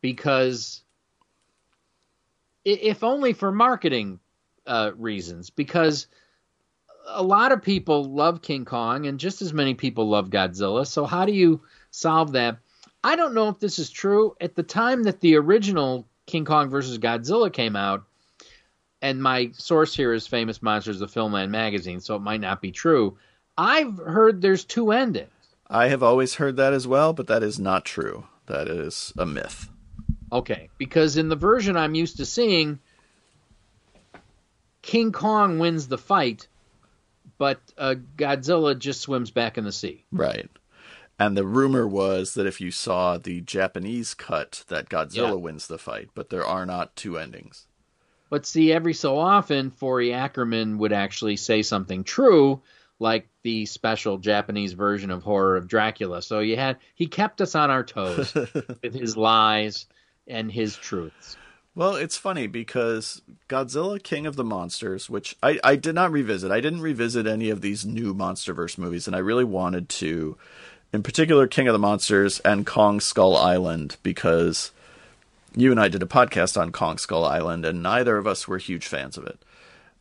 Because if only for marketing uh, reasons, because a lot of people love King Kong and just as many people love Godzilla. So how do you solve that? I don't know if this is true. At the time that the original King Kong versus Godzilla came out, and my source here is Famous Monsters of Filmland magazine, so it might not be true. I've heard there's two endings. I have always heard that as well, but that is not true. That is a myth. Okay, because in the version I'm used to seeing, King Kong wins the fight, but uh, Godzilla just swims back in the sea. Right. And the rumor was that if you saw the Japanese cut, that Godzilla Yeah. wins the fight, but there are not two endings. But see, every so often, Forry Ackerman would actually say something true, like the special Japanese version of Horror of Dracula. So you had he kept us on our toes with his lies and his truths. Well, it's funny because Godzilla King of the Monsters, which I, I did not revisit. I didn't revisit any of these new Monsterverse movies, and I really wanted to, in particular, King of the Monsters and Kong Skull Island, because you and I did a podcast on Kong Skull Island, and neither of us were huge fans of it.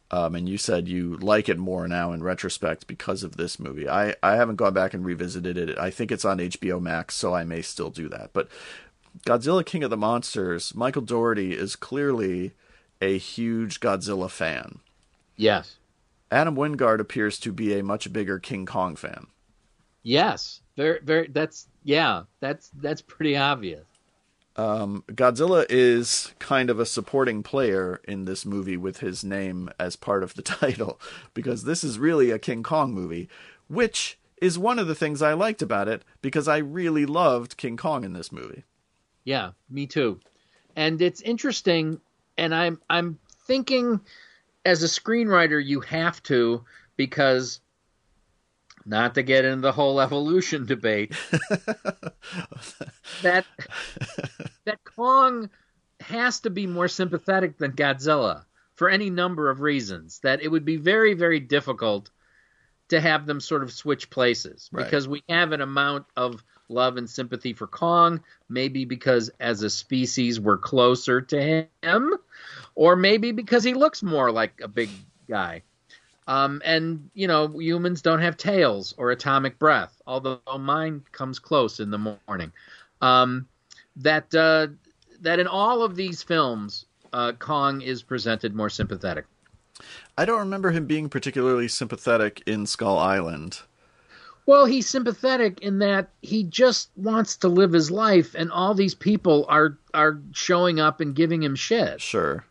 Um, and you said you like it more now in retrospect because of this movie. I, I haven't gone back and revisited it. I think it's on HBO Max, so I may still do that. But Godzilla King of the Monsters, Michael Dougherty is clearly a huge Godzilla fan. Yes. Adam Wingard appears to be a much bigger King Kong fan. Yes. Very very that's yeah, that's that's pretty obvious. Um, Godzilla is kind of a supporting player in this movie with his name as part of the title because this is really a King Kong movie, which is one of the things I liked about it because I really loved King Kong in this movie. Yeah, me too. And it's interesting and I'm I'm thinking as a screenwriter you have to because not to get into the whole evolution debate. That that Kong has to be more sympathetic than Godzilla for any number of reasons that it would be very very difficult to have them sort of switch places. Right. because we have an amount of love and sympathy for Kong maybe because as a species we're closer to him or maybe because he looks more like a big guy um, and you know humans don't have tails or atomic breath although mine comes close in the morning um, that uh, that in all of these films uh, Kong is presented more sympathetic I don't remember him being particularly sympathetic in Skull Island. Well, he's sympathetic in that he just wants to live his life, and all these people are are showing up and giving him shit. Sure.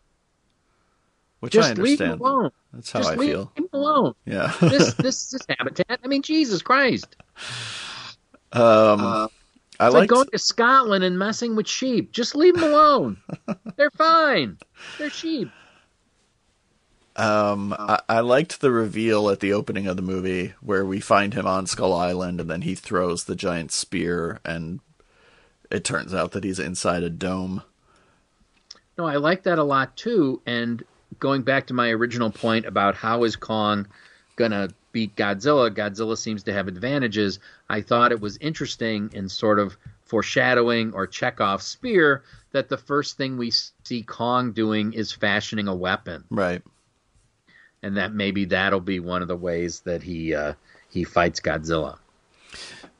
Which I Just leave understand. him alone. That's how just I leave feel. him alone. Yeah. This this this habitat. I mean, Jesus Christ! um, Uh, I like going to Scotland and messing with sheep. Just leave them alone. They're fine. They're sheep. um, I, I liked the reveal at the opening of the movie where we find him on Skull Island and then he throws the giant spear and it turns out that he's inside a dome. No, I like that a lot too. And going back to my original point about how is Kong gonna beat Godzilla? Godzilla seems to have advantages. I thought it was interesting in sort of foreshadowing or Chekhov's spear that the first thing we see Kong doing is fashioning a weapon, Right. and that maybe that'll be one of the ways that he uh, he fights Godzilla.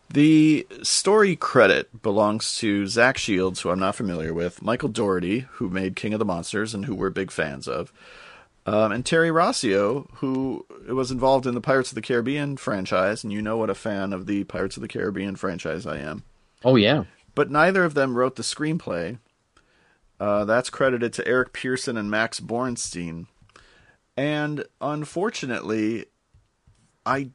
The story credit belongs to Zach Shields, who I'm not familiar with, Michael Dougherty, who made King of the Monsters and who we're big fans of, um, and Terry Rossio, who was involved in the Pirates of the Caribbean franchise, and you know what a fan of the Pirates of the Caribbean franchise I am. Oh yeah, But neither of them wrote the screenplay. Uh, that's credited to Eric Pearson and Max Borenstein. And unfortunately, I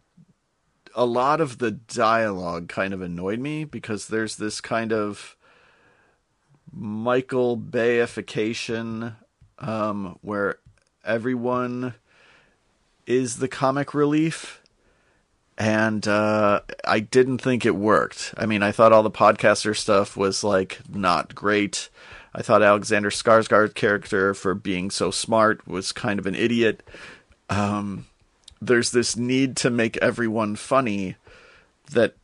a lot of the dialogue kind of annoyed me because there's this kind of Michael Bayification um, where everyone is the comic relief and uh, I didn't think it worked. I mean, I thought all the podcaster stuff was like not great. I thought Alexander Skarsgård's character, for being so smart, was kind of an idiot. Um, there's this need to make everyone funny that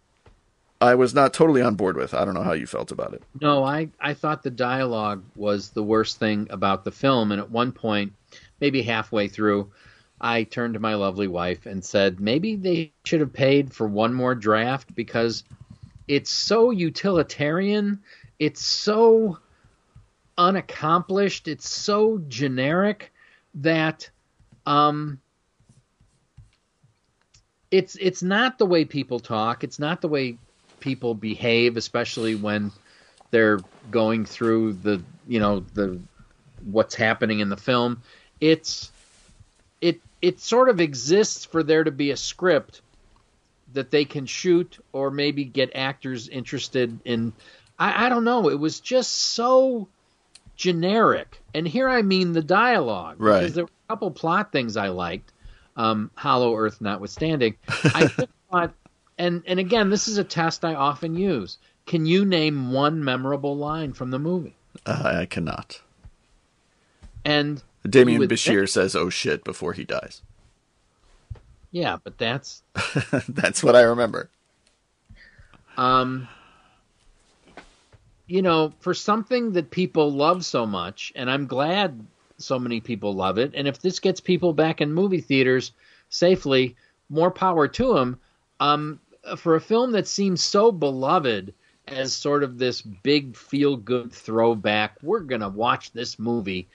I was not totally on board with. I don't know how you felt about it. No, I, I thought the dialogue was the worst thing about the film. And at one point, maybe halfway through, I turned to my lovely wife and said, maybe they should have paid for one more draft because it's so utilitarian. It's so unaccomplished. It's so generic that um, it's it's not the way people talk. It's not the way people behave, especially when they're going through the you know the what's happening in the film. It's it it sort of exists for there to be a script that they can shoot or maybe get actors interested in. I, I don't know. It was just so generic, and here I mean the dialogue. Right. Because there were a couple plot things I liked, um, Hollow Earth notwithstanding. I thought and and again, this is a test I often use. Can you name one memorable line from the movie? Uh, I cannot. And Demián Bichir think, says, "Oh shit!" before he dies. Yeah, but that's that's what I remember. Um, you know, for something that people love so much, and I'm glad so many people love it. And if this gets people back in movie theaters safely, more power to them. Um, for a film that seems so beloved as sort of this big feel good throwback, we're going to watch this movie,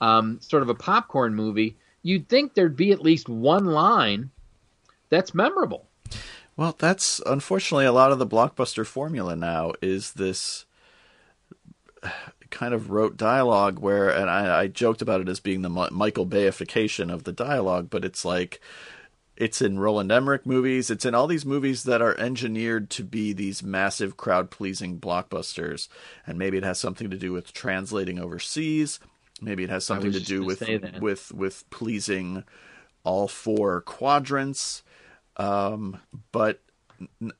um, sort of a popcorn movie, you'd think there'd be at least one line that's memorable. Well, that's unfortunately a lot of the blockbuster formula now is this kind of rote dialogue where, and I, I joked about it as being the Michael Bayification of the dialogue, but it's like it's in Roland Emmerich movies. It's in all these movies that are engineered to be these massive crowd pleasing blockbusters. And maybe it has something to do with translating overseas. Maybe it has something to do with with with pleasing all four quadrants. Um, but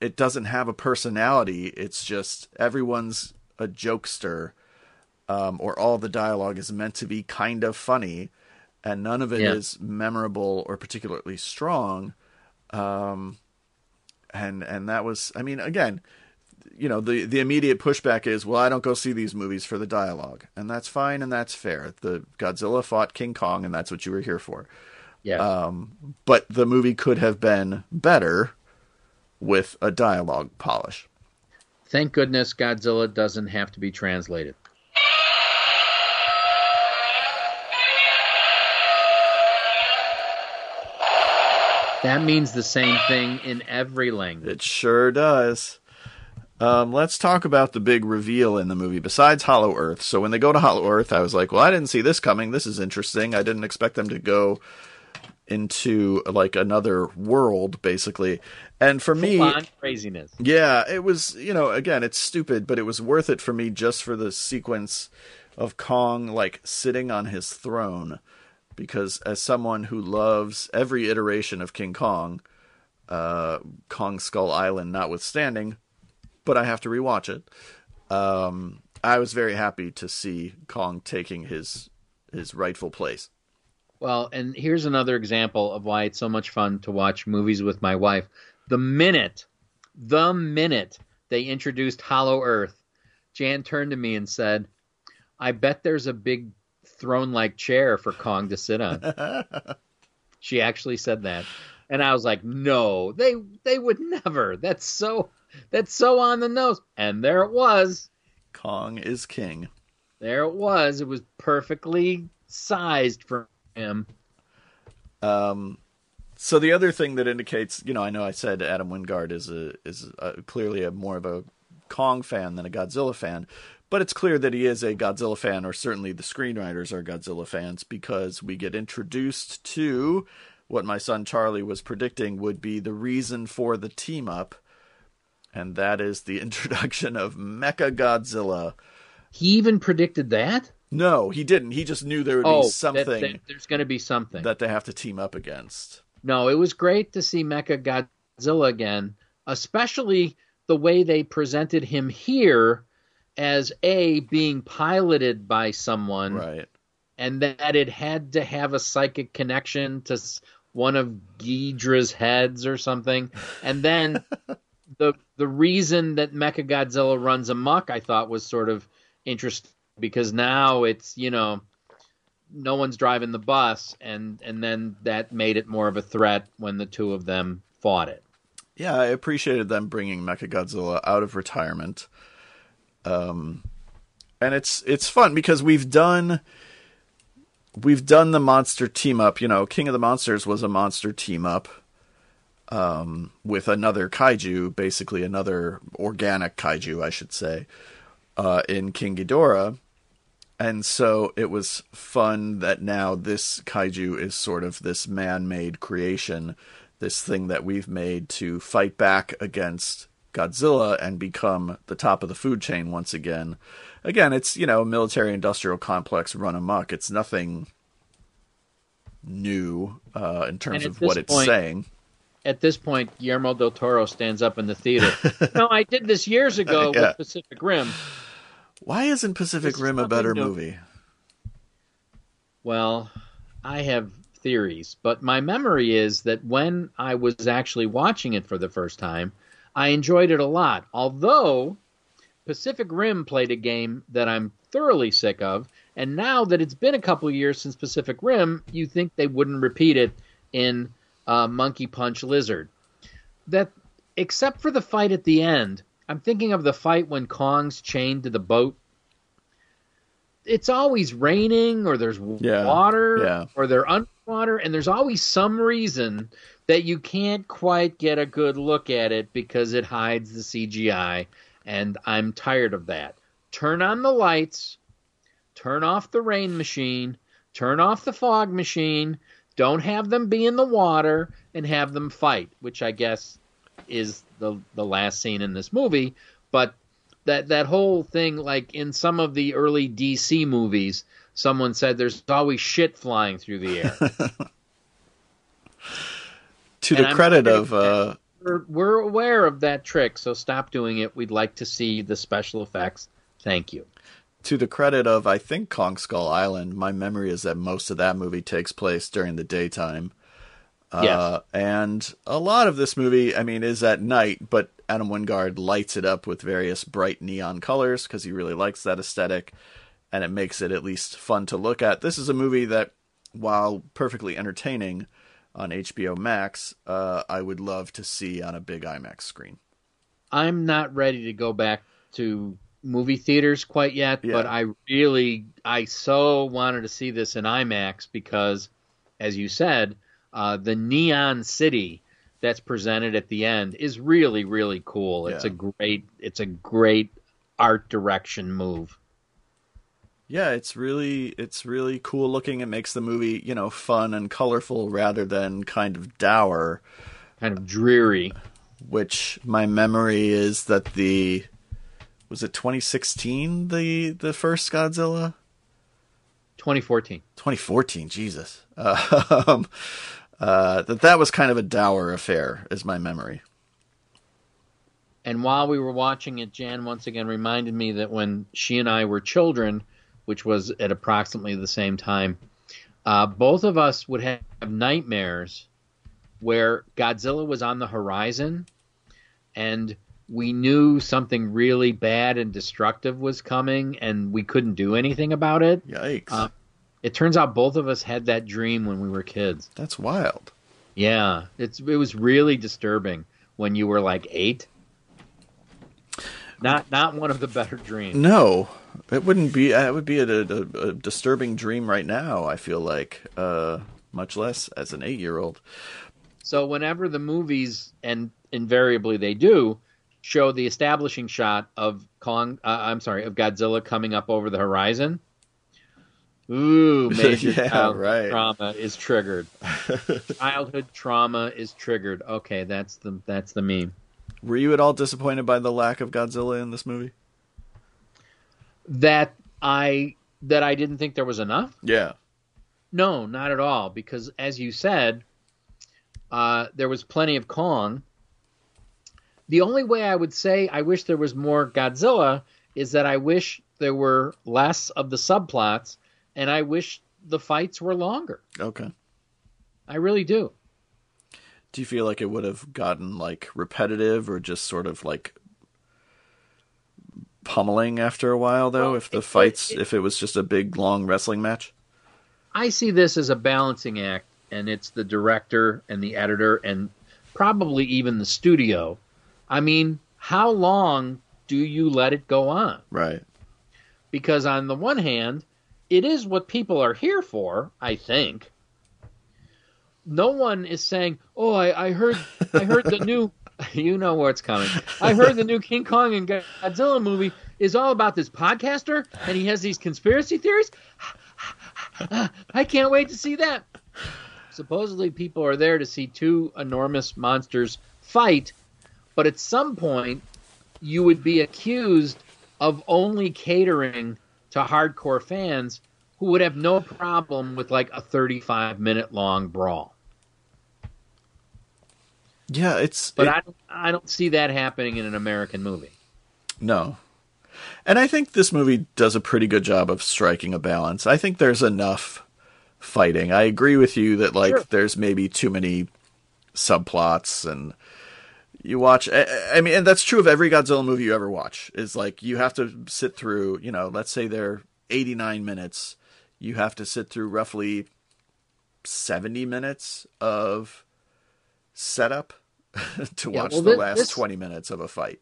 it doesn't have a personality. It's just everyone's a jokester, um, or all the dialogue is meant to be kind of funny and none of it yeah. is memorable or particularly strong. Um, and and that was, I mean, again, you know, the the immediate pushback is, well, I don't go see these movies for the dialogue, and that's fine and that's fair. The Godzilla fought King Kong, and that's what you were here for. Yeah. Um, but the movie could have been better with a dialogue polish. Thank goodness Godzilla doesn't have to be translated. That means the same thing in every language. It sure does. Um, let's talk about the big reveal in the movie besides Hollow Earth. So when they go to Hollow Earth, I was like, well, I didn't see this coming. This is interesting. I didn't expect them to go into like another world basically. And for me, craziness. Yeah, it was, you know, again, it's stupid, but it was worth it for me just for the sequence of Kong like sitting on his throne because as someone who loves every iteration of King Kong, uh, Kong Skull Island notwithstanding, but I have to rewatch it. Um, I was very happy to see Kong taking his his rightful place. Well, and here's another example of why it's so much fun to watch movies with my wife. The minute, the minute they introduced Hollow Earth, Jan turned to me and said, I bet there's a big throne like chair for Kong to sit on. she actually said that. And I was like, no, they they would never. That's so that's so on the nose. And there it was. Kong is king. There it was. It was perfectly sized for him. Um so the other thing that indicates, you know, I know I said Adam Wingard is a is a, clearly a more of a Kong fan than a Godzilla fan, but it's clear that he is a Godzilla fan, or certainly the screenwriters are Godzilla fans, because we get introduced to what my son Charlie was predicting would be the reason for the team up, and that is the introduction of Mecha Godzilla. He even predicted that? No, he didn't. He just knew there would oh, be something. That, that there's going to be something that they have to team up against. No, it was great to see Mecha Godzilla again, especially the way they presented him here as a being piloted by someone, right? And that it had to have a psychic connection to one of Ghidra's heads or something. And then the the reason that Mecha Godzilla runs amok, I thought was sort of interesting because now it's you know no one's driving the bus, and and then that made it more of a threat when the two of them fought it. Yeah, I appreciated them bringing Mecha Godzilla out of retirement. Um, and it's it's fun because we've done we've done the monster team up. You know, King of the Monsters was a monster team up um, with another kaiju, basically another organic kaiju, I should say, uh, in King Ghidorah. And so it was fun that now this kaiju is sort of this man made creation, this thing that we've made to fight back against Godzilla and become the top of the food chain once again. Again, it's, you know, military industrial complex run amok. It's nothing new uh, in terms of what it's point, saying. At this point, Guillermo del Toro stands up in the theater. no, I did this years ago yeah. with Pacific Rim. Why isn't Pacific this Rim a better new. movie? Well, I have theories, but my memory is that when I was actually watching it for the first time, I enjoyed it a lot. Although Pacific Rim played a game that I'm thoroughly sick of, and now that it's been a couple years since Pacific Rim, you think they wouldn't repeat it in uh, Monkey Punch Lizard. That, except for the fight at the end, I'm thinking of the fight when Kong's chained to the boat. It's always raining, or there's yeah, water, yeah. or they're underwater, and there's always some reason that you can't quite get a good look at it because it hides the CGI, and I'm tired of that. Turn on the lights, turn off the rain machine, turn off the fog machine, don't have them be in the water, and have them fight, which I guess is the the last scene in this movie. But that that whole thing, like in some of the early DC movies, someone said there's always shit flying through the air. to and the I'm credit of. Uh... We're, we're aware of that trick, so stop doing it. We'd like to see the special effects. Thank you to the credit of I think Kong Skull Island, my memory is that most of that movie takes place during the daytime. Yes. Uh, and a lot of this movie, I mean, is at night, but Adam Wingard lights it up with various bright neon colors because he really likes that aesthetic, and it makes it at least fun to look at. This is a movie that, while perfectly entertaining on HBO Max, uh, I would love to see on a big IMAX screen. I'm not ready to go back to movie theaters quite yet, yeah. but I really, I so wanted to see this in IMAX because, as you said, uh, the neon city that's presented at the end is really, really cool. It's yeah. a great, it's a great art direction move. Yeah, it's really, it's really cool looking. It makes the movie, you know, fun and colorful rather than kind of dour, kind of dreary. Which my memory is that the was it 2016 the the first Godzilla? 2014. 2014, Jesus. Uh, uh, that that was kind of a dour affair, is my memory. And while we were watching it, Jan once again reminded me that when she and I were children, which was at approximately the same time, uh, both of us would have nightmares where Godzilla was on the horizon and we knew something really bad and destructive was coming, and we couldn't do anything about it. Yikes! Uh, it turns out both of us had that dream when we were kids. That's wild. Yeah, it's it was really disturbing when you were like eight. Not not one of the better dreams. No, it wouldn't be. It would be a, a, a disturbing dream right now. I feel like, uh, much less as an eight-year-old. So whenever the movies, and invariably they do, show the establishing shot of Kong. Uh, I'm sorry, of Godzilla coming up over the horizon. Ooh, major yeah, childhood right. trauma is triggered. childhood trauma is triggered. Okay, that's the that's the meme. Were you at all disappointed by the lack of Godzilla in this movie? That I that I didn't think there was enough. Yeah. No, not at all. Because as you said, uh, there was plenty of Kong, the only way I would say I wish there was more Godzilla is that I wish there were less of the subplots and I wish the fights were longer. Okay. I really do. Do you feel like it would have gotten like repetitive or just sort of like pummeling after a while though Well, if the it- fights it- if it was just a big long wrestling match? I see this as a balancing act, and it's the director and the editor and probably even the studio. I mean, how long do you let it go on? Right. Because on the one hand, it is what people are here for, I think. No one is saying, "Oh, I, I heard, I heard the new." You know what's coming. I heard the new King Kong and Godzilla movie is all about this podcaster, and he has these conspiracy theories. I can't wait to see that. Supposedly, people are there to see two enormous monsters fight, but at some point, you would be accused of only catering to hardcore fans who would have no problem with like a 35 minute long brawl. Yeah, it's But it- I, don't, I don't see that happening in an American movie. No. And I think this movie does a pretty good job of striking a balance. I think there's enough fighting. I agree with you that like Sure. there's maybe too many subplots and you watch I, I mean and that's true of every Godzilla movie you ever watch. Is like you have to sit through, you know, let's say they're 89 minutes. You have to sit through roughly 70 minutes of setup to Yeah, watch well, the thi- last this- 20 minutes of a fight.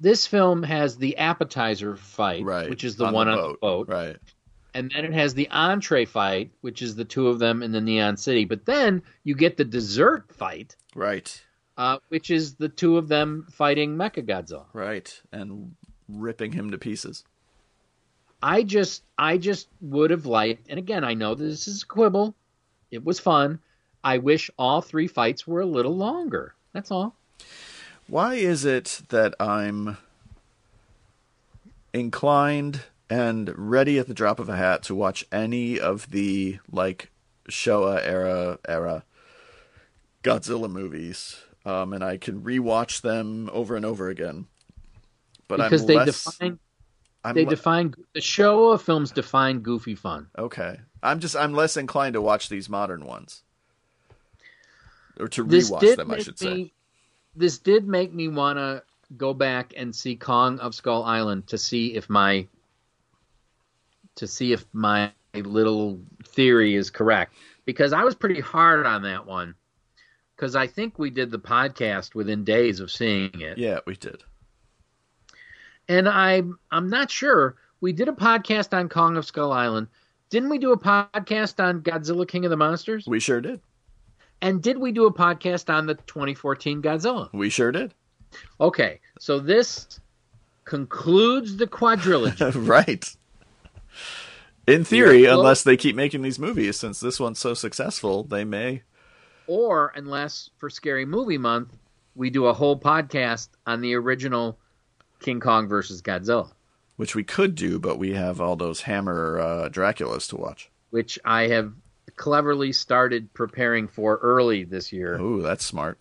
This film has the appetizer fight, Right. which is the one on the boat. Right. and then it has the entree fight, which is the two of them in the Neon City. But then you get the dessert fight, Right. uh, which is the two of them fighting Mechagodzilla. Right. And ripping him to pieces. I just, I just would have liked, and again, I know this is a quibble. It was fun. I wish all three fights were a little longer. That's all. Why is it that I'm inclined and ready at the drop of a hat to watch any of the like Showa era era Godzilla movies, um, and I can rewatch them over and over again. But because I'm they less, define, I'm they le- define the Showa films define goofy fun. okay. I'm just I'm less inclined to watch these modern ones, or to This rewatch them. I should say. this did make me want to go back and see Kong of Skull Island to see if my to see if my little theory is correct because I was pretty hard on that one because I think we did the podcast within days of seeing it Yeah, we did. and I I'm not sure we did a podcast on Kong of Skull Island didn't we do a podcast on Godzilla King of the Monsters We sure did. And did we do a podcast on the 2014 Godzilla We sure did. Okay, so this concludes the quadrilogy. right. In theory, Yeah, well- unless they keep making these movies, since this one's so successful, they may. or unless for Scary Movie Month, we do a whole podcast on the original King Kong versus Godzilla, Which we could do, but we have all those Hammer uh, Draculas to watch. which I have cleverly started preparing for early this year Ooh, that's smart.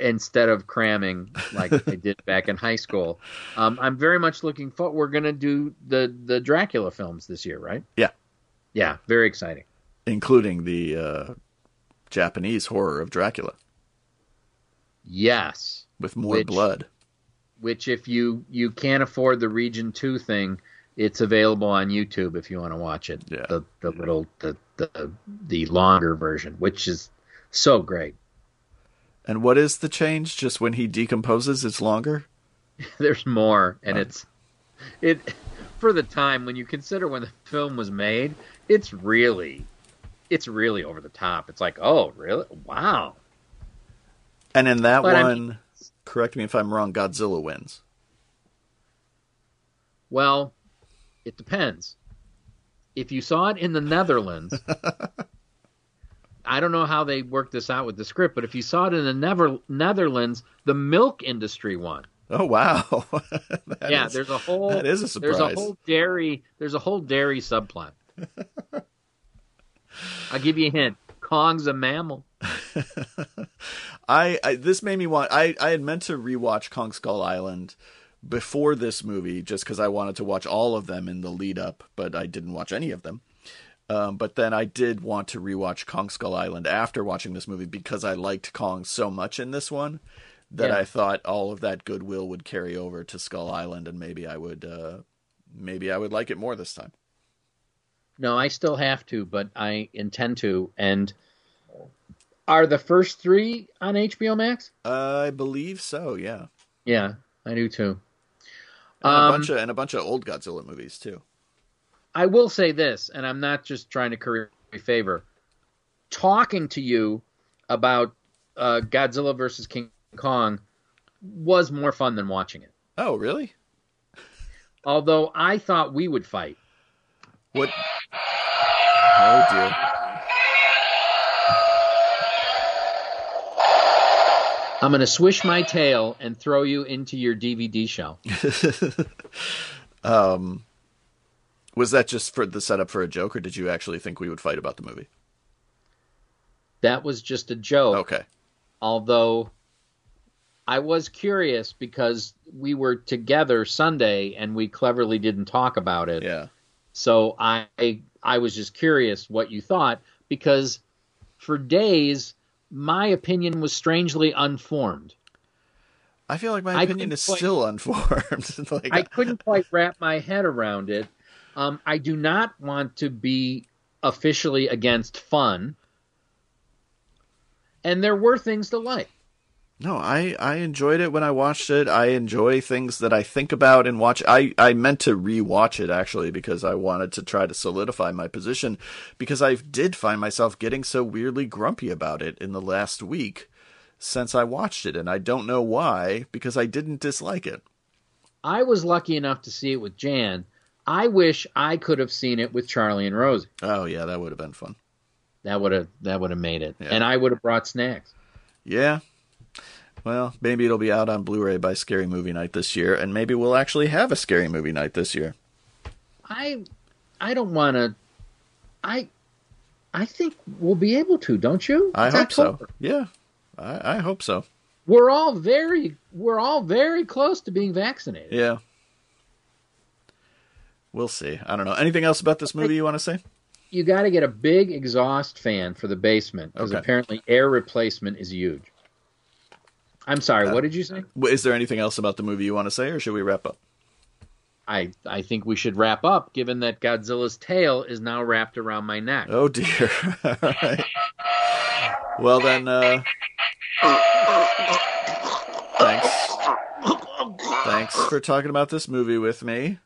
instead of cramming like I did back in high school. Um, I'm very much looking forward. We're going to do the the Dracula films this year, right? Yeah. Yeah, very exciting. Including the uh, Japanese horror of Dracula Yes. with more Which- blood. which if you you can't afford the region 2 thing it's available on youtube if you want to watch it Yeah. the the little the, the the longer version which is so great And what is the change? Just when he decomposes, it's longer? there's more and it's it for the time when you consider when the film was made it's really it's really over the top it's like oh really wow And in that But I one, mean- correct me if I'm wrong, Godzilla wins. well it depends if you saw it in the netherlands I don't know how they worked this out with the script, but if you saw it in the Never- Netherlands, the milk industry won. Oh, wow. Yeah, is- there's a whole that is a surprise. there's a whole dairy there's a whole dairy subplot. I'll give you a hint. Kong's a mammal. I, I this made me want. I I had meant to rewatch Kong Skull Island before this movie, just because I wanted to watch all of them in the lead up, but I didn't watch any of them. Um, but then I did want to rewatch Kong Skull Island after watching this movie because I liked Kong so much in this one that Yeah. I thought all of that goodwill would carry over to Skull Island, and maybe I would, uh, maybe I would like it more this time. No, I still have to, but I intend to. And are the first three on HBO Max? I believe so. Yeah, Yeah, I do too. And a Um, bunch of and a bunch of old Godzilla movies too. I will say this, and I'm not just trying to curry favor. Talking to you about uh, Godzilla versus King Kong was more fun than watching it. Oh, really? Although I thought we would fight. What? Oh dear. I'm going to swish my tail and throw you into your DVD shelf. um, was that just for the setup for a joke, or did you actually think we would fight about the movie? That was just a joke. Okay. although I was curious because we were together Sunday and we cleverly didn't talk about it. Yeah. So I I was just curious what you thought because for days my opinion was strangely unformed. I feel like my opinion is quite- still unformed. like, I couldn't quite wrap my head around it. Um, I do not want to be officially against fun. And there were things to like. No, I, I enjoyed it when I watched it. I enjoy things that I think about and watch. I, I meant to rewatch it actually because I wanted to try to solidify my position because I did find myself getting so weirdly grumpy about it in the last week since I watched it. And I don't know why because I didn't dislike it. I was lucky enough to see it with Jan. I wish I could have seen it with Charlie and Rosie. Oh, yeah, that would have been fun. That would have that would have made it, Yeah. and I would have brought snacks. Yeah. Well, maybe it'll be out on Blu ray by Scary Movie Night this year, and maybe we'll actually have a Scary Movie Night this year. I I don't want to. I I think we'll be able to, don't you? I It's hope so. Yeah, I, I hope so. We're all very we're all very close to being vaccinated. Yeah. We'll see. I don't know. Anything else about this movie you want to say? You got to get a big exhaust fan for the basement because Okay. apparently air replacement is huge. I'm sorry. Uh, what did you say? Is there anything else about the movie you want to say, or should we wrap up? I I think we should wrap up, given that Godzilla's tail is now wrapped around my neck. Oh dear. All right. Well then, uh, thanks. Thanks for talking about this movie with me.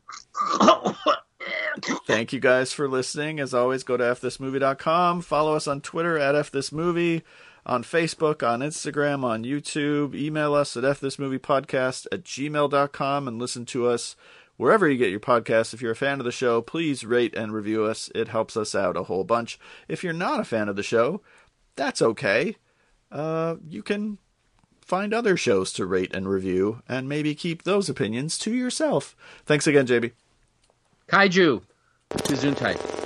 Thank you guys for listening. As always, go to fthismovie.com. Follow us on Twitter at fthismovie, on Facebook, on Instagram, on YouTube. Email us at fthismoviepodcast at gmail.com and listen to us wherever you get your podcasts. If you're a fan of the show, please rate and review us. It helps us out a whole bunch. If you're not a fan of the show, that's okay. Uh, you can find other shows to rate and review and maybe keep those opinions to yourself. Thanks again, JB. Kaiju, Gesundheit.